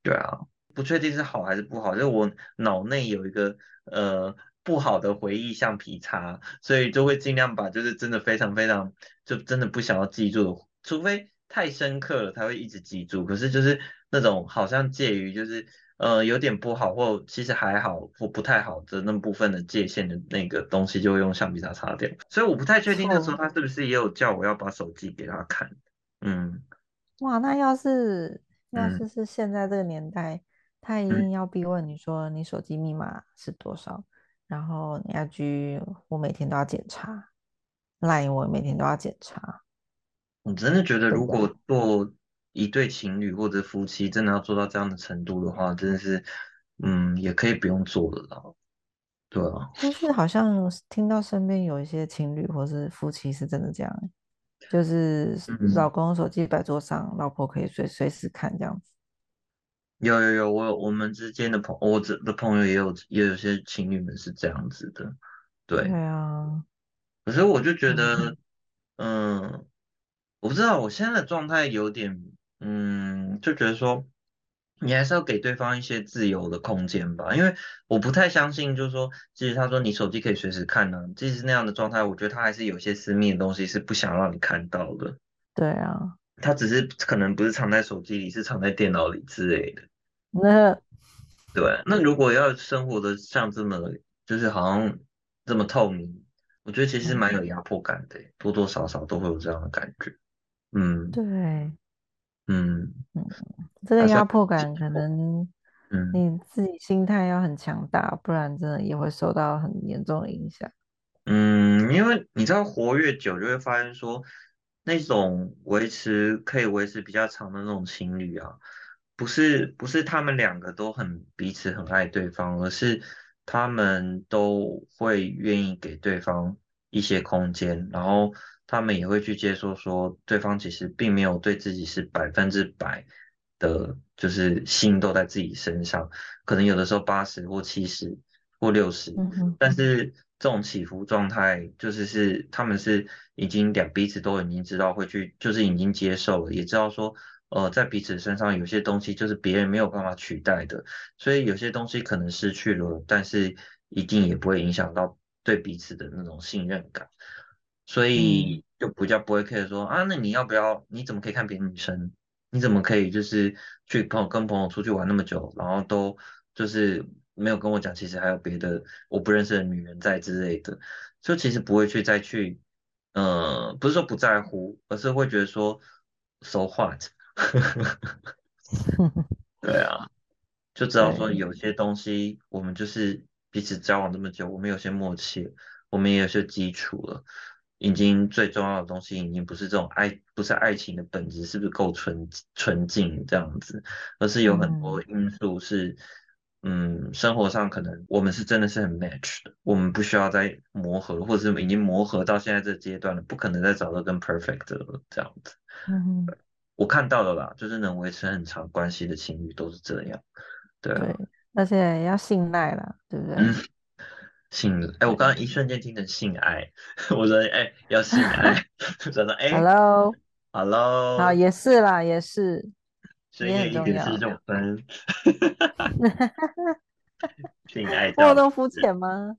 对啊，不确定是好还是不好，就是我脑内有一个呃。不好的回忆橡皮擦，所以就会尽量把就是真的非常非常就真的不想要记住的，除非太深刻了才会一直记住。可是就是那种好像介于就是呃有点不好或其实还好或不太好的那部分的界限的那个东西，就会用橡皮擦擦掉。所以我不太确定那时候他是不是也有叫我要把手机给他看。嗯，哇，那要是要是是现在这个年代，他一定要逼问你说你手机密码是多少？然后你要居，我每天都要检查，line 我每天都要检查。我真的觉得，如果做一对情侣或者夫妻，真的要做到这样的程度的话，真的是，嗯，也可以不用做了啦。对啊，但是好像听到身边有一些情侣或是夫妻是真的这样欸，就是老嗯，公手机摆桌上，老婆可以随随时看这样子。有有有，我有我们之间的朋，我这的朋友也有也有些情侣们是这样子的，对对。啊，可是我就觉嗯得，嗯，我不知道，我现在的状态有点，嗯，就觉得说，你还是要给对方一些自由的空间吧，因为我不太相信，就是说，即使他说你手机可以随时看呢、即使那样的状态，我觉得他还是有些私密的东西是不想让你看到的，对啊，他只是可能不是藏在手机里，是藏在电脑里之类的。那。对，那如果要生活的像这么，就是好像这么透明，我觉得其实蛮有嗯，压迫感的，多多少少都会有这样的感觉。嗯。对，嗯，嗯，这个压迫感可能嗯。你自己心态要很强大，不然真的也会受到很严重的影响。嗯，因为你知道活越久，就会发现说，那种维持可以维持比较长的那种情侣啊，不是不是他们两个都很彼此很爱对方，而是他们都会愿意给对方一些空间，然后他们也会去接受说，对方其实并没有对自己是百分之百的，就是心都在自己身上，可能有的时候八十或七十或六十。嗯哼，但是这种起伏状态，就是是他们是已经两彼此都已经知道会去，就是已经接受了，也知道说，呃，在彼此身上有些东西就是别人没有办法取代的，所以有些东西可能失去了，但是一定也不会影响到对彼此的那种信任感，所嗯以就比较不会 care 说啊，那你要不要？你怎么可以看别的女生？你怎么可以就是去朋友跟朋友出去玩那么久，然后都就是没有跟我讲，其实还有别的我不认识的女人在之类的，就其实不会去再去，呃，不是说不在乎，而是会觉得说 so what，对啊。就知道说，有些东西我们就是彼此交往这么久，我们有些默契，我们也有些基础了，已经最重要的东西已经不是这种爱，不是爱情的本质是不是够纯纯净这样子，而是有很多嗯因素是，嗯，生活上可能我们是真的是很 match 的，我们不需要再磨合，或者是已经磨合到现在这个阶段了，不可能再找到更 perfect 的了这样子。嗯，我看到了啦，就是能维持很长关系的情侣都是这样，对对，啊。而且要信赖啦，对不嗯，对？性，哎，我刚对刚一瞬间听成性爱，我说，哎，要性爱，我想说，哎，Hello，好，，Hello，也是啦，也是，也很深夜一。点是九分，性爱我有教室，那么肤浅吗？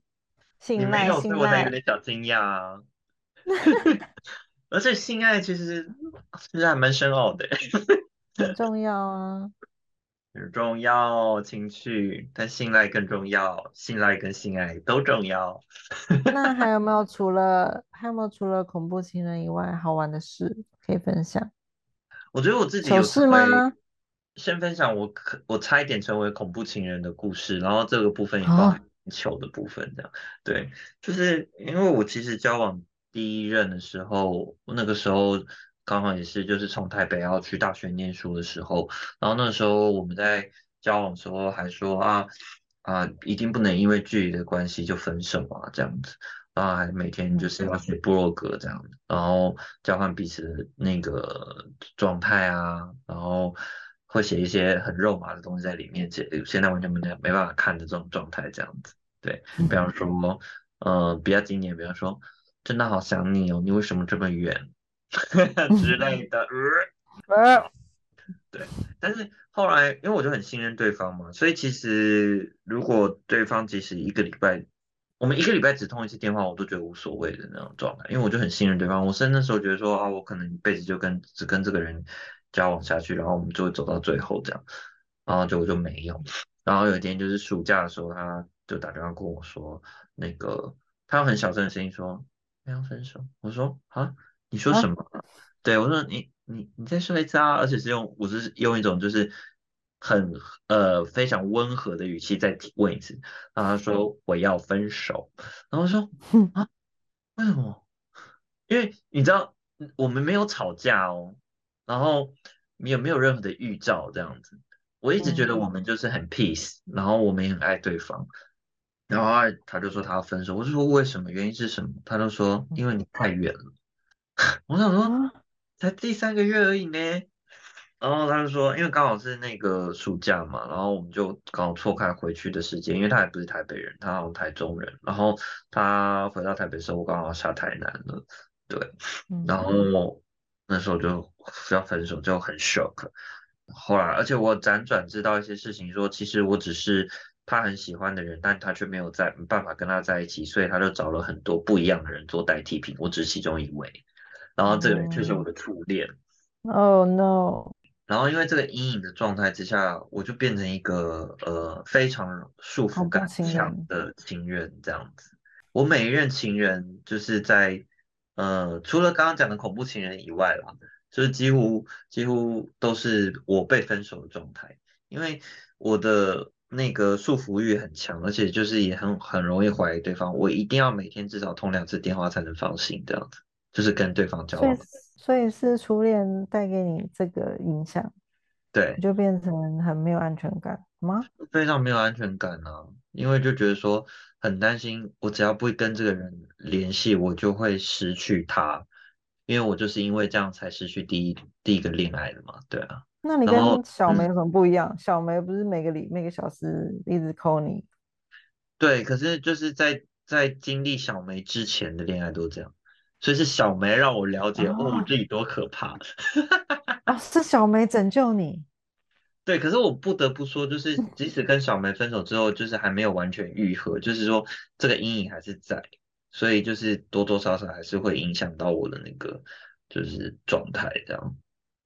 信赖，你没有，所以我才有点小惊讶啊。而且性爱其实其实还蛮深奥的，很重要啊。很重要，情绪，但信赖更重要，信赖跟性爱都重要。那还有没有除了还有没有除了恐怖情人以外好玩的事可以分享？我觉得我自己有事为，吗？先分享我可我差一点成为恐怖情人的故事，然后这个部分也包含啊，糗的部分，这样对，就是因为我其实交往第一任的时候，那个时候刚好也是就是从台北要去大学念书的时候，然后那时候我们在交往的时候还说啊啊一定不能因为距离的关系就分手啊这样子。然后还每天就是要写部落格这样子，然后交换彼此的那个状态啊，然后会写一些很肉麻的东西在里面，写现在完全没没办法看的这种状态这样子。对，比方说，呃，比较经典，比方说，真的好想你哦，你为什么这么远 之类的，对，但是后来因为我就很信任对方嘛，所以其实如果对方即使一个礼拜，我们一个礼拜只通一次电话，我都觉得无所谓的那种状态，因为我就很信任对方。我是那时候觉得说啊，我可能一辈子就跟只跟这个人交往下去，然后我们就会走到最后这样，然后结果就没有。然后有一天就是暑假的时候，他就打电话跟我说，那个他用很小声的声音说要分手。我说啊，你说什啊，么？对，我说你你你再说一次啊，而且是用我是用一种就是很呃非常温和的语气再提问一次，然后他说我要分手，然后我说 哼，啊为什么？因为你知道嗯我们没有吵架哦，然后也没有任何的预兆这样子，我一直觉嗯得我们就是很 peace，然后我们也很爱对方，然后他他就说他要分手，我就说为什么？原因是什么？他就说因为你太远了。我想说啊，才第三个月而已呢。然后他就说，因为刚好是那个暑假嘛，然后我们就刚好错开回去的时间，因为他也不是台北人，他好像台中人。然后他回到台北的时候，我刚好下台南了，对。然嗯，后那时候就要分手，就很 shock。后来，而且我辗转知道一些事情，说其实我只是他很喜欢的人，但他却没有在没办法跟他在一起，所以他就找了很多不一样的人做代替品，我只是其中一位。然后这个人却是我哦的初恋。，Oh no，然后因为这个阴影的状态之下，我就变成一个呃非常束缚感，强的情人这样子。我每一任情人就是在呃除了刚刚讲的恐怖情人以外啦，就是几乎几乎都是我被分手的状态，因为我的那个束缚欲很强，而且就是也很很容易怀疑对方，我一定要每天至少通两次电话才能放心这样子，就是跟对方交往。所以是初恋带给你这个影响，你对。就变成很没有安全感吗？非常没有安全感啊，因为就觉得说很担心，我只要不跟这个人联系，我就会失去他，因为我就是因为这样才失去第一第一个恋爱的嘛，对啊，那你跟小梅嗯，有什么不一样？小梅不是每个里每个小时一直 call 你对，可是就是在在经历小梅之前的恋爱都这样，所以是小梅让我了解哦，我啊？自己多可怕。啊，是小梅拯救你对，可是我不得不说，就是即使跟小梅分手之后，就是还没有完全愈合，就是说这个阴影还是在，所以就是多多少少还是会影响到我的那个就是状态，这样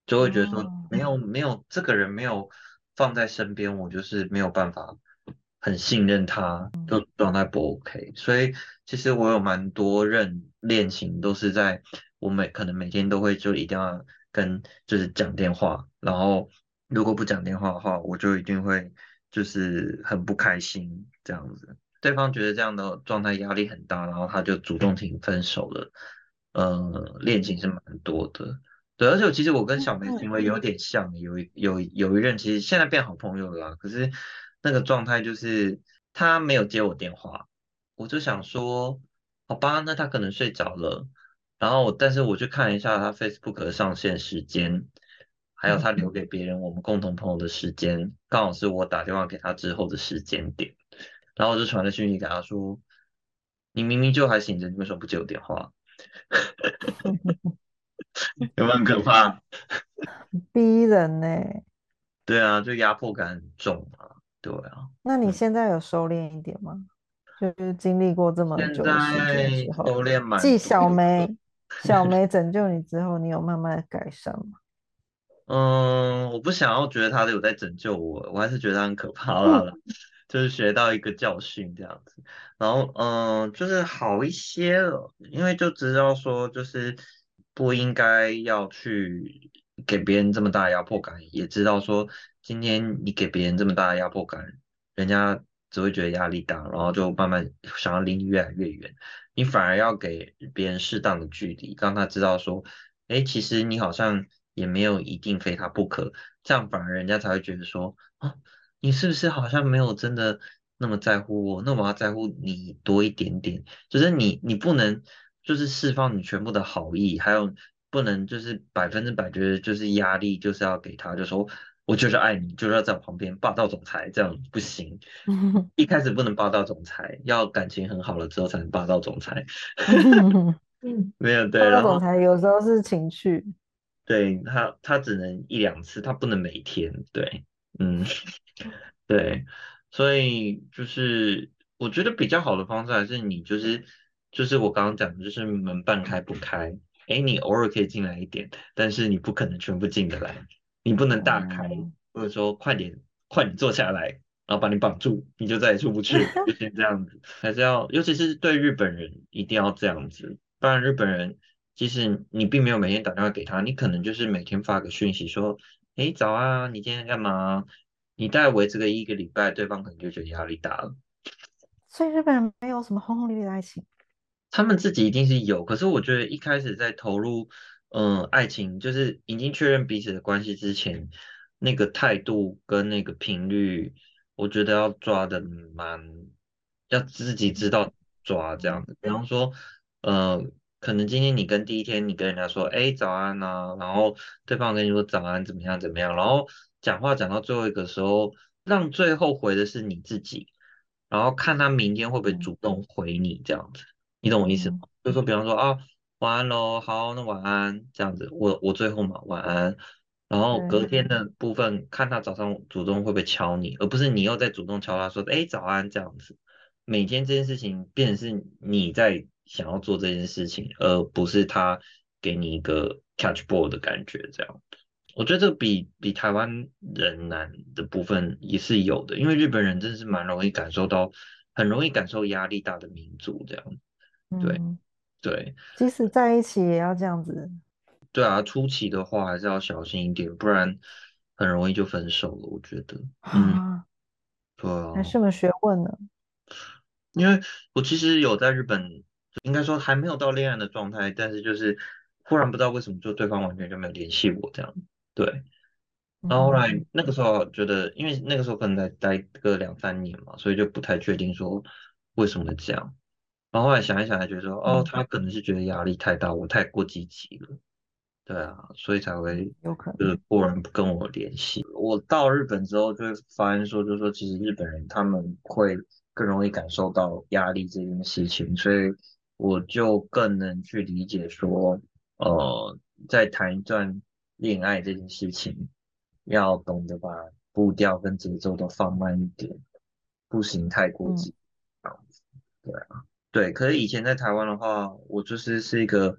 就会觉得说哦，没有没有这个人没有放在身边，我就是没有办法很信任他，就状态不 OK。所以其实我有蛮多任恋情都是在我每可能每天都会就一定要跟就是讲电话，然后如果不讲电话的话，我就一定会就是很不开心这样子。对方觉得这样的状态压力很大，然后他就主动提分手了。呃，恋情是蛮多的。对，而且其实我跟小梅嗯行为有点像，有有有一任其实现在变好朋友了啦，可是那个状态就是他没有接我电话，我就想说，好吧，那他可能睡着了，然后我但是我去看一下他 Facebook 的上线时间，还有他留给别人我们共同朋友的时间，刚好是我打电话给他之后的时间点，然后我就传了讯息给他说，你明明就还醒着，你为什么不接我电话？有没有很可怕？逼人呢。对啊，就压迫感很重啊，对啊，那你嗯，现在有收敛一点吗？就是经历过这么现久的时间在之后，继，小梅 小梅拯救你之后，你有慢慢的改善吗？嗯，我不想要觉得他有在拯救我，我还是觉得他很可怕啦，就是学到一个教训这样子，然后嗯，就是好一些了，因为就知道说就是不应该要去给别人这么大的压迫感，也知道说今天你给别人这么大的压迫感，人家只会觉得压力大，然后就慢慢想要离你越来越远，你反而要给别人适当的距离，让他知道说。哎，其实你好像也没有一定非他不可，这样反而人家才会觉得说，啊，你是不是好像没有真的那么在乎我，那我要在乎你多一点点，就是你你不能就是释放你全部的好意，还有不能就是百分之百觉得就是压力就是要给他，就说我就是爱你，就是要在我旁边霸道总裁，这样不行。一开始不能霸道总裁，要感情很好了之后才能霸道总裁。嗯，没有 对，霸道总裁有时候是情绪，对他，他只能一两次，他不能每天。对，嗯，对，所以就是我觉得比较好的方式还是你就是就是我刚刚讲的，就是门半开不开，哎，你偶尔可以进来一点，但是你不可能全部进得来，你不能大开，哦，或者说快点快点坐下来，然后把你绑住，你就再也出不去了，就先这样子，还是要，尤其是对日本人一定要这样子，不然日本人。即使你并没有每天打电话给他，你可能就是每天发个讯息说，哎，早啊，你今天干嘛？你大概维持个一个礼拜，对方可能就觉得压力大了。所以日本人没有什么轰轰烈烈的爱情。他们自己一定是有，可是我觉得一开始在投入，嗯、爱情，就是已经确认彼此的关系之前，那个态度跟那个频率，我觉得要抓的蛮要自己知道抓这样子。比方说，呃，可能今天你跟第一天你跟人家说，哎，早安呐、然后对方跟你说早安怎么样怎么样，然后讲话讲到最后一个时候，让最后回的是你自己，然后看他明天会不会嗯主动回你这样子，你懂我意思吗？嗯，就说比方说啊，晚安喽，好，那晚安这样子，我我最后嘛晚安。然后隔，天的部分，看他早上主动会不会敲你，而不是你又在主动敲他说，哎，早安这样子。每天这件事情变成是你在想要做这件事情，而不是他给你一个 catch ball 的感觉，这样。我觉得这个比比台湾人难的部分也是有的，因为日本人真的是蛮容易感受到，很容易感受压力大的民族，这样。对嗯，对即使在一起也要这样子对啊，初期的话还是要小心一点，不然很容易就分手了，我觉得。嗯，啊，对啊。还是门学问呢。因为我其实有在日本，应该说还没有到恋爱的状态，但是就是忽然不知道为什么，就对方完全就没有联系我这样。对，然后后来嗯那个时候觉得，因为那个时候可能才待个两三年嘛，所以就不太确定说为什么这样。然后后来想一想，还觉得说，哦，嗯他可能是觉得压力太大，我太过积极了。对啊，所以才嗯，会有可能。就是忽然不跟我联系。我到日本之后就会发现说，就是说其实日本人他们会更容易感受到压力这件事情，所以我就更能去理解说，呃，在谈一段恋爱这件事情，要懂得把步调跟节奏都放慢一点，不行太过嗯急。这样子对啊。对，可是以前在台湾的话，我就是是一个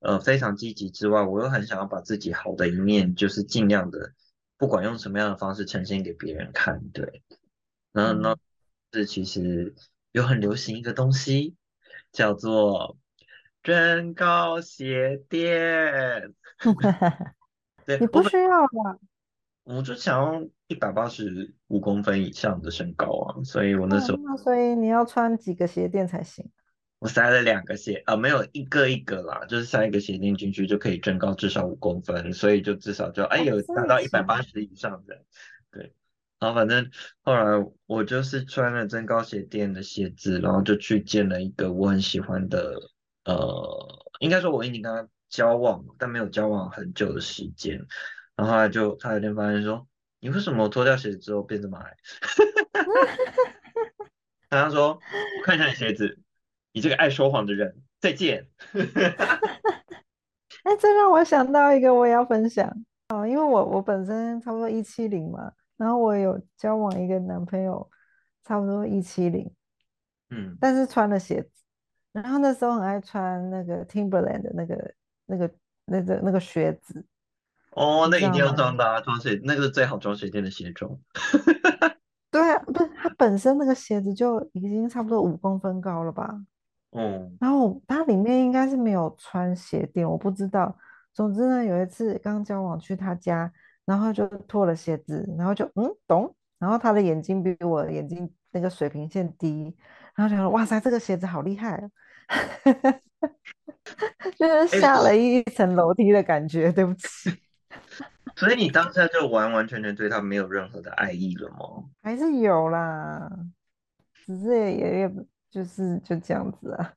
呃非常积极之外，我又很想要把自己好的一面，就是尽量的，不管用什么样的方式呈现给别人看。对，然后呢，嗯，是其实有很流行一个东西，叫做增高鞋垫。对，你不需要吧？我就想要一百八十五公分以上的身高啊，所以我那时候。所以你要穿几个鞋垫才行？我塞了两个鞋啊，没有一个一个啦，就是塞一个鞋垫进去就可以增高至少五公分，所以就至少就哎哦，有达到一百八？十以上的，对。然后反正后来我就是穿了增高鞋垫的鞋子，然后就去见了一个我很喜欢的，呃，应该说我已经跟他交往，但没有交往很久的时间。然后后来就他有一天发现说，你为什么脱掉鞋子之后变这么矮？他说我看一下你鞋子，你这个爱说谎的人，再见。哎，这让我想到一个我也要分享哦，因为我我本身差不多一七零嘛，然后我有交往一个男朋友，差不多一七零，嗯，但是穿了鞋子，然后那时候很爱穿那个 Timberland 的那个那个那个那个靴子，哦，你那一定要？装的啊，装水，那个是最好装水垫的鞋装。对啊，不是，它本身那个鞋子就已经差不多五公分高了吧？嗯，然后它里面应该是没有穿鞋垫，我不知道。总之呢，有一次刚交往去他家，然后就脱了鞋子，然后就嗯懂，然后他的眼睛比我的眼睛那个水平线低，然后想说哇塞，这个鞋子好厉害啊，就是哎，下了一层楼梯的感觉。对不起，所以你当下就完完全全对他没有任何的爱意了吗？还是有啦，只是也也也就是就这样子啊。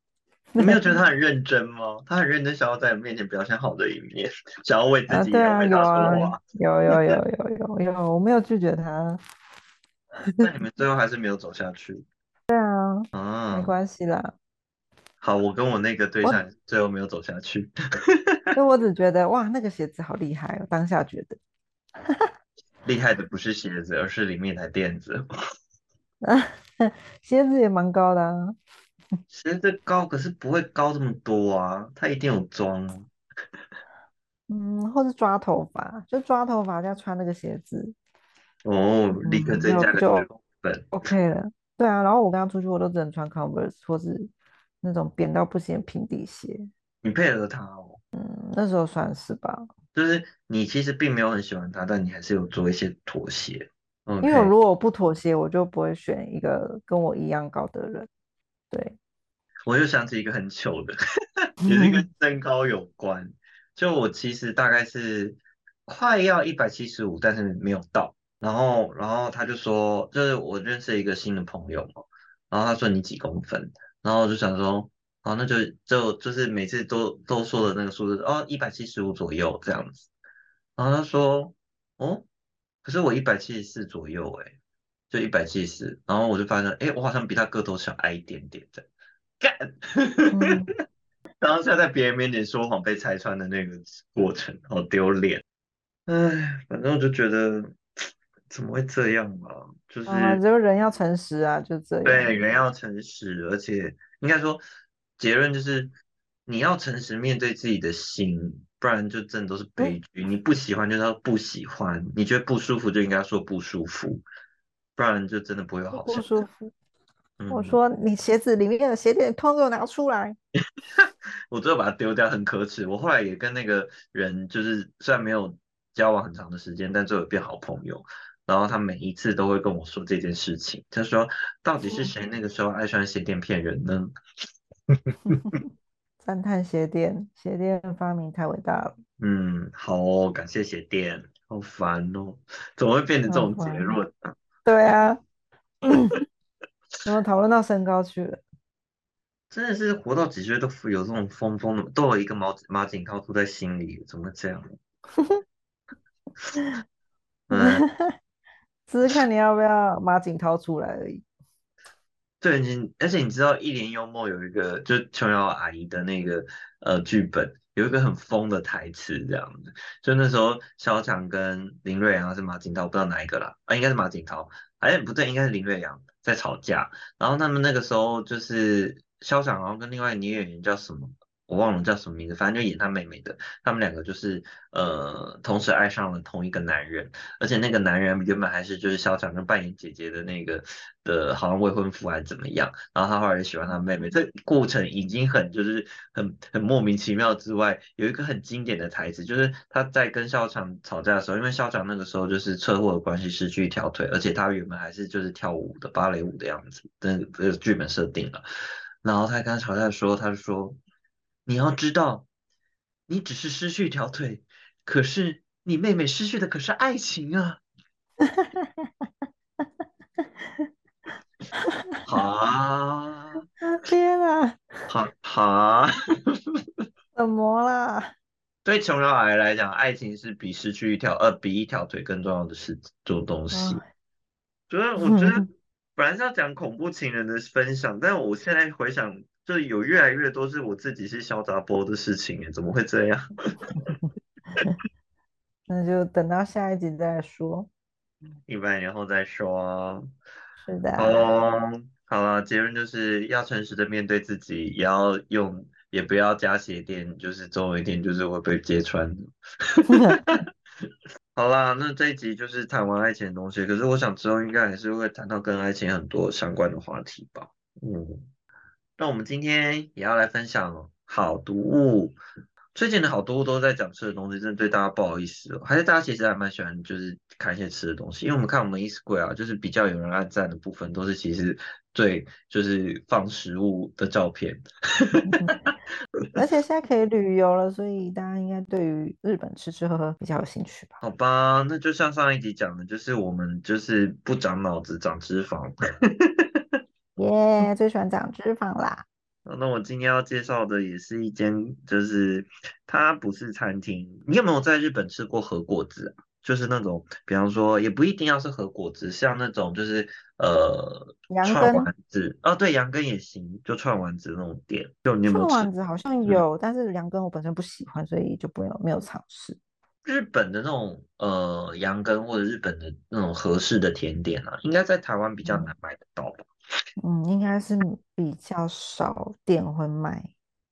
你没有觉得他很认真吗？他很认真，想要在你面前表现好的一面，想要为自啊，己对啊，也为他说有啊，话。有有有有有有，我没有拒绝他。那你们最后还是没有走下去 对啊？啊，没关系啦，好，我跟我那个对象最后没有走下去。所以我只觉得哇，那个鞋子好厉害哦，当下觉得，厉害的不是鞋子，而是里面的垫子。鞋子也蛮高的啊，鞋子高，可是不会高这么多啊，它一定有装啊。嗯，或是抓头发，就抓头发加穿那个鞋子，哦，立刻嗯，增加个十就就公分。OK 了。对啊，然后我跟他出去，我都只能穿 Converse 或是那种扁到不行的平底鞋，你配合他哦，嗯，那时候算是吧。就是你其实并没有很喜欢他，但你还是有做一些妥协。因为我如果不妥协，我就不会选一个跟我一样高的人。对，我就想起一个很糗的，也是跟身高有关。就我其实大概是快要一百七十五，但是没有到。然后，然后他就说，就是我认识一个新的朋友嘛，然后他说你几公分，然后我就想说，哦，那就就就是每次都都说的那个数字，哦，一百七十五左右这样子。然后他说，哦，可是我一百七十四左右，哎，就一百七十四。然后我就发现，哎，我好像比他个头小矮一点点的，干。然后现在在别人面前说谎被拆穿的那个过程，好丢脸。哎，反正我就觉得怎么会这样啊？就是啊，就人要诚实啊，就这样。对，人要诚实，而且应该说结论就是你要诚实面对自己的心，不然就真的都是悲剧。你不喜欢就要不喜欢，你觉得不舒服就应该说不舒服，不然就真的不会有好不舒服。嗯我说你鞋子里面的鞋垫通给我拿出来。我最后把它丢掉，很可耻。我后来也跟那个人，就是虽然没有交往很长的时间，但最后变好朋友。然后他每一次都会跟我说这件事情。他说：“到底是谁那个时候爱穿鞋垫骗人呢？” 赞叹鞋垫，鞋垫发明太伟大了。嗯，好哦，感谢鞋垫。好烦哦，怎么会变成这种结论啊？对啊，怎么讨论到身高去了？真的是活到几岁都有这种疯疯的，都有一个马马景涛住在心里，怎么会这样？嗯，只是看你要不要马景涛出来而已。对，你而且你知道《一帘幽梦》有一个就琼瑶阿姨的那个呃剧本，有一个很疯的台词，这样子。就那时候萧蔷跟林瑞阳是马景涛，不知道哪一个啦，啊，应该是马景涛，哎，不对，应该是林瑞阳在吵架。然后他们那个时候就是萧蔷，然后跟另外女演员叫什么？我忘了叫什么名字，反正就演他妹妹的，他们两个就是呃同时爱上了同一个男人，而且那个男人原本还是就是校长跟扮演姐姐的那个的，好像未婚夫还是怎么样，然后他后来也喜欢他妹妹，这过程已经很就是很很莫名其妙之外，有一个很经典的台词，就是他在跟校长吵架的时候，因为校长那个时候就是车祸的关系失去一条腿，而且他原本还是就是跳舞的芭蕾舞的样子，这个剧本设定了，然后他跟他吵架的时候，他就说。你要知道，你只是失去一条腿，可是你妹妹失去的可是爱情啊！哈，天啊，哈哈，怎么啦？对琼瑶阿姨来讲，爱情是比失去一条呃比一条腿更重要的事，这种东西。觉得我觉得 本来是要讲恐怖情人的分享，但我现在回想。就有越来越多是我自己是小杂波的事情哎，怎么会这样？那就等到下一集再说，一百年后再说。是的。哦，好了，结论就是要诚实的面对自己，也要用，也不要加鞋垫，就是总有一天就是会被揭穿。好啦，那这一集就是谈完爱情的东西，可是我想之后应该还是会谈到跟爱情很多相关的话题吧。嗯。那我们今天也要来分享好读物。最近的好读物都在讲吃的东西，真的对大家不好意思哦。还是大家其实还蛮喜欢，就是看一些吃的东西。因为我们看我们 Instagram 啊，就是比较有人按赞的部分，都是其实最就是放食物的照片。而且现在可以旅游了，所以大家应该对于日本吃吃喝喝比较有兴趣吧？好吧，那就像上一集讲的，就是我们就是不长脑子，长脂肪。耶，最喜欢长脂肪啦。那我今天要介绍的也是一间，就是它不是餐厅。你有没有在日本吃过和果子啊？就是那种，比方说，也不一定要是和果子，像那种就是呃，串丸子哦，对，羊羹也行，就串丸子那种店。就你有没有串丸子好像有，但是羊羹我本身不喜欢，所以就没有没有尝试。日本的那种呃羊羹或者日本的那种合适的甜点啊，应该在台湾比较难买得到吧？嗯，应该是比较少店会卖，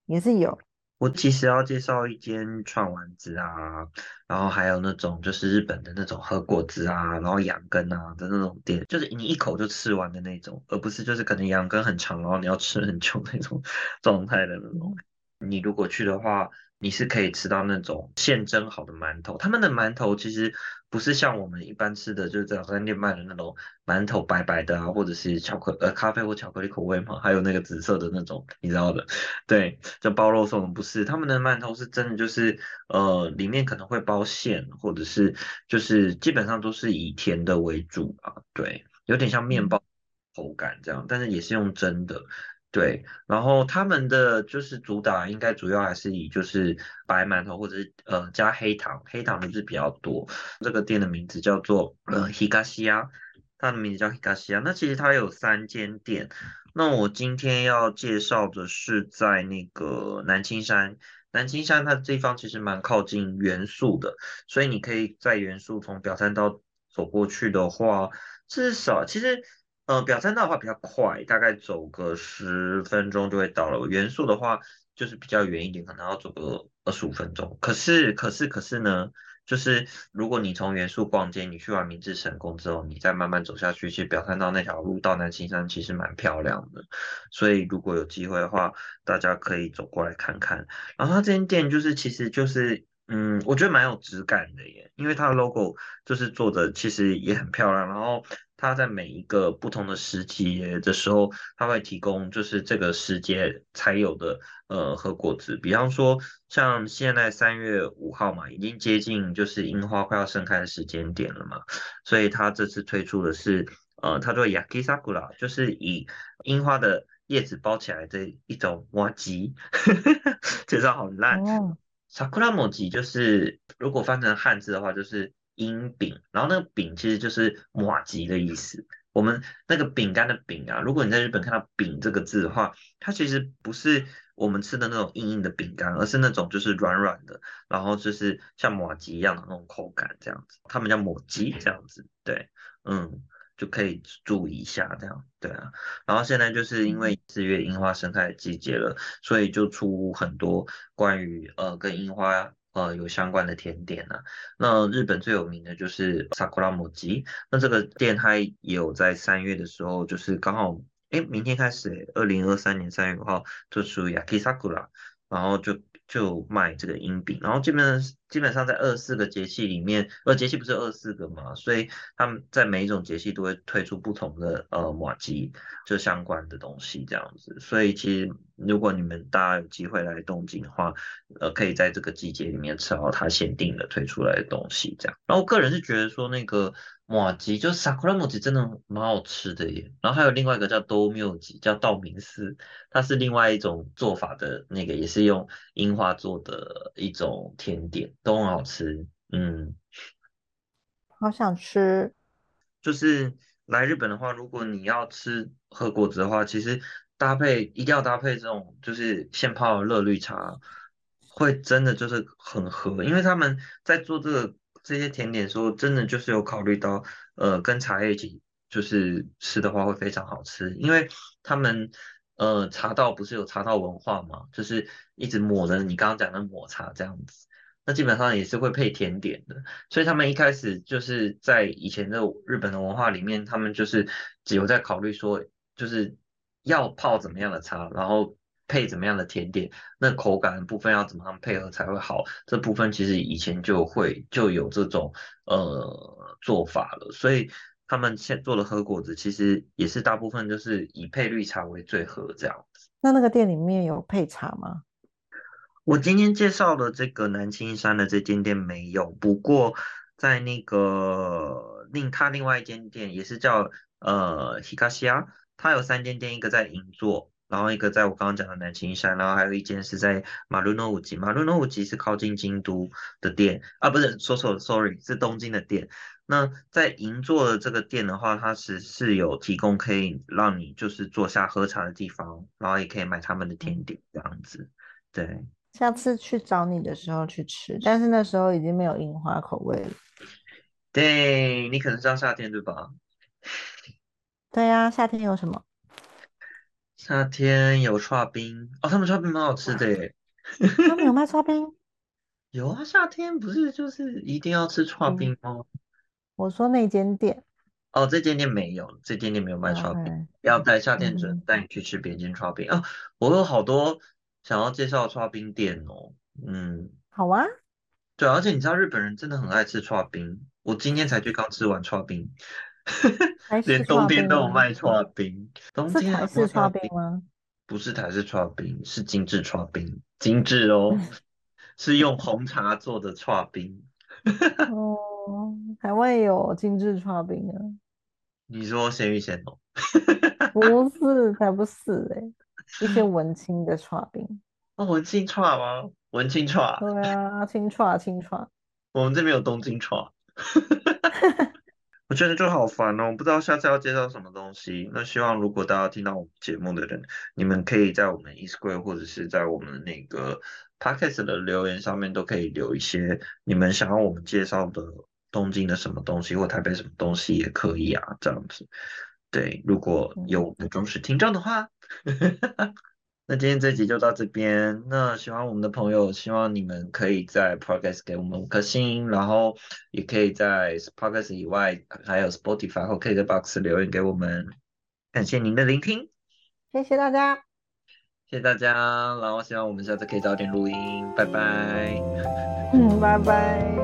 也是有。我其实要介绍一间串丸子啊，然后还有那种就是日本的那种喝果子啊，然后羊羹啊的那种店，就是你一口就吃完的那种，而不是就是可能羊羹很长，然后你要吃很久那种 状态的那种。你如果去的话，你是可以吃到那种现蒸好的馒头，他们的馒头其实不是像我们一般吃的，就是在早餐店卖的那种馒头白白的啊，或者是巧克呃咖啡或巧克力口味嘛，还有那个紫色的那种，你知道的，对，就包肉松不是，他们的馒头是真的就是呃里面可能会包馅，或者是就是基本上都是以甜的为主啊，对，有点像面包口感这样，但是也是用蒸的。对，然后他们的就是主打应该主要还是以就是白馒头或者是呃加黑糖，黑糖的是比较多。这个店的名字叫做呃ヒガシヤ它的名字叫ヒガシヤ。那其实它有三间店，那我今天要介绍的是在那个南青山。南青山它这地方其实蛮靠近元素的，所以你可以在元素从表参道走过去的话，至少其实。呃，表参道的话比较快，大概走个十分钟就会到了。元素的话就是比较远一点，可能要走个二十五分钟。可是，可是，可是呢，就是如果你从元素逛街，你去完明治神宫之后，你再慢慢走下去，其实表参道那条路到南青山其实蛮漂亮的。所以如果有机会的话，大家可以走过来看看。然后它这间店就是，其实就是，嗯，我觉得蛮有质感的耶，因为它的 logo 就是做的其实也很漂亮，然后。它在每一个不同的时节的时候，它会提供就是这个时节才有的呃和果子，比方说像现在三月五号嘛，已经接近就是樱花快要盛开的时间点了嘛，所以它这次推出的是呃，它做 yakisakura，就是以樱花的叶子包起来的一种挖吉，介绍好烂。sakura 麻吉就是如果翻成汉字的话，就是。樱饼，然后那个饼其实就是马吉的意思。我们那个饼干的饼啊，如果你在日本看到饼这个字的话，它其实不是我们吃的那种硬硬的饼干，而是那种就是软软的，然后就是像马吉一样的那种口感这样子。他们叫抹吉这样子，对，嗯，就可以注意一下这样，对啊。然后现在就是因为四月樱花盛开的季节了，所以就出很多关于呃跟樱花。呃，有相关的甜点啊。那日本最有名的就是 Sakura 柿。那这个店它也有在三月的时候，就是刚好，哎，明天开始，二零二三年三月五号就出 Yakisakura，然后就。就卖这个樱饼，然后基本基本上在二四个节气里面，呃，节气不是二四个嘛，所以他们在每一种节气都会推出不同的呃马吉就相关的东西这样子，所以其实如果你们大家有机会来东京的话，呃，可以在这个季节里面吃到它限定的推出来的东西这样。然后我个人是觉得说那个。马吉就是 sakura 马吉，真的蛮好吃的耶。然后还有另外一个叫多缪吉，叫道明寺，它是另外一种做法的那个，也是用樱花做的一种甜点，都很好吃。嗯，好想吃。就是来日本的话，如果你要吃喝果子的话，其实搭配一定要搭配这种就是现泡的热绿茶，会真的就是很合，因为他们在做这个。这些甜点说真的就是有考虑到，呃，跟茶叶一起就是吃的话会非常好吃，因为他们呃茶道不是有茶道文化嘛，就是一直抹的你刚刚讲的抹茶这样子，那基本上也是会配甜点的，所以他们一开始就是在以前的日本的文化里面，他们就是只有在考虑说就是要泡怎么样的茶，然后。配怎么样的甜点，那口感的部分要怎么样配合才会好？这部分其实以前就会就有这种呃做法了，所以他们现做的喝果子其实也是大部分就是以配绿茶为最合这样子。那那个店里面有配茶吗？我今天介绍的这个南青山的这间店没有，不过在那个另他另外一间店也是叫呃 Hikashiya，它有三间店，一个在银座。然后一个在我刚刚讲的南青山，然后还有一间是在马路诺五吉，马路诺五吉是靠近京都的店啊，不是说错了，sorry，是东京的店。那在银座的这个店的话，它是是有提供可以让你就是坐下喝茶的地方，然后也可以买他们的甜点这样子。对，下次去找你的时候去吃，但是那时候已经没有樱花口味了。对你可能知道夏天对吧？对呀，夏天有什么？夏天有串冰哦，他们串冰蛮好吃的耶。他们有卖串冰？有啊，夏天不是就是一定要吃串冰吗？我说那间店。哦，这间店没有，这间店没有卖串冰。要带夏天准带你去吃别间串冰啊！我有好多想要介绍串冰店哦。嗯，好啊。对，而且你知道日本人真的很爱吃串冰，我今天才去刚吃完串冰。连冬天都有卖串冰，冬天台式串冰吗？不是台式串冰，是精致串冰，精致哦，是用红茶做的串冰。哦，台湾也有精致串冰啊。你说咸鱼咸浓？不 是，才不是哎、一些文青的串冰。哦，文青串吗？文青串，对啊，青串青串。我们这边有东京串。我觉得就好烦哦，不知道下次要介绍什么东西。那希望如果大家听到我们节目的人，你们可以在我们 Instagram 或者是在我们那个 Podcast 的留言上面都可以留一些你们想要我们介绍的东京的什么东西或台北什么东西也可以啊，这样子。对，如果有我们的忠实听众的话。那今天这集就到这边。那喜欢我们的朋友，希望你们可以在 Podcast 给我们五颗星，然后也可以在 Podcast 以外，还有 Spotify 或 KKBox 留言给我们。感谢您的聆听，谢谢大家，谢谢大家，然后希望我们下次可以早点录音，拜拜。嗯，拜拜。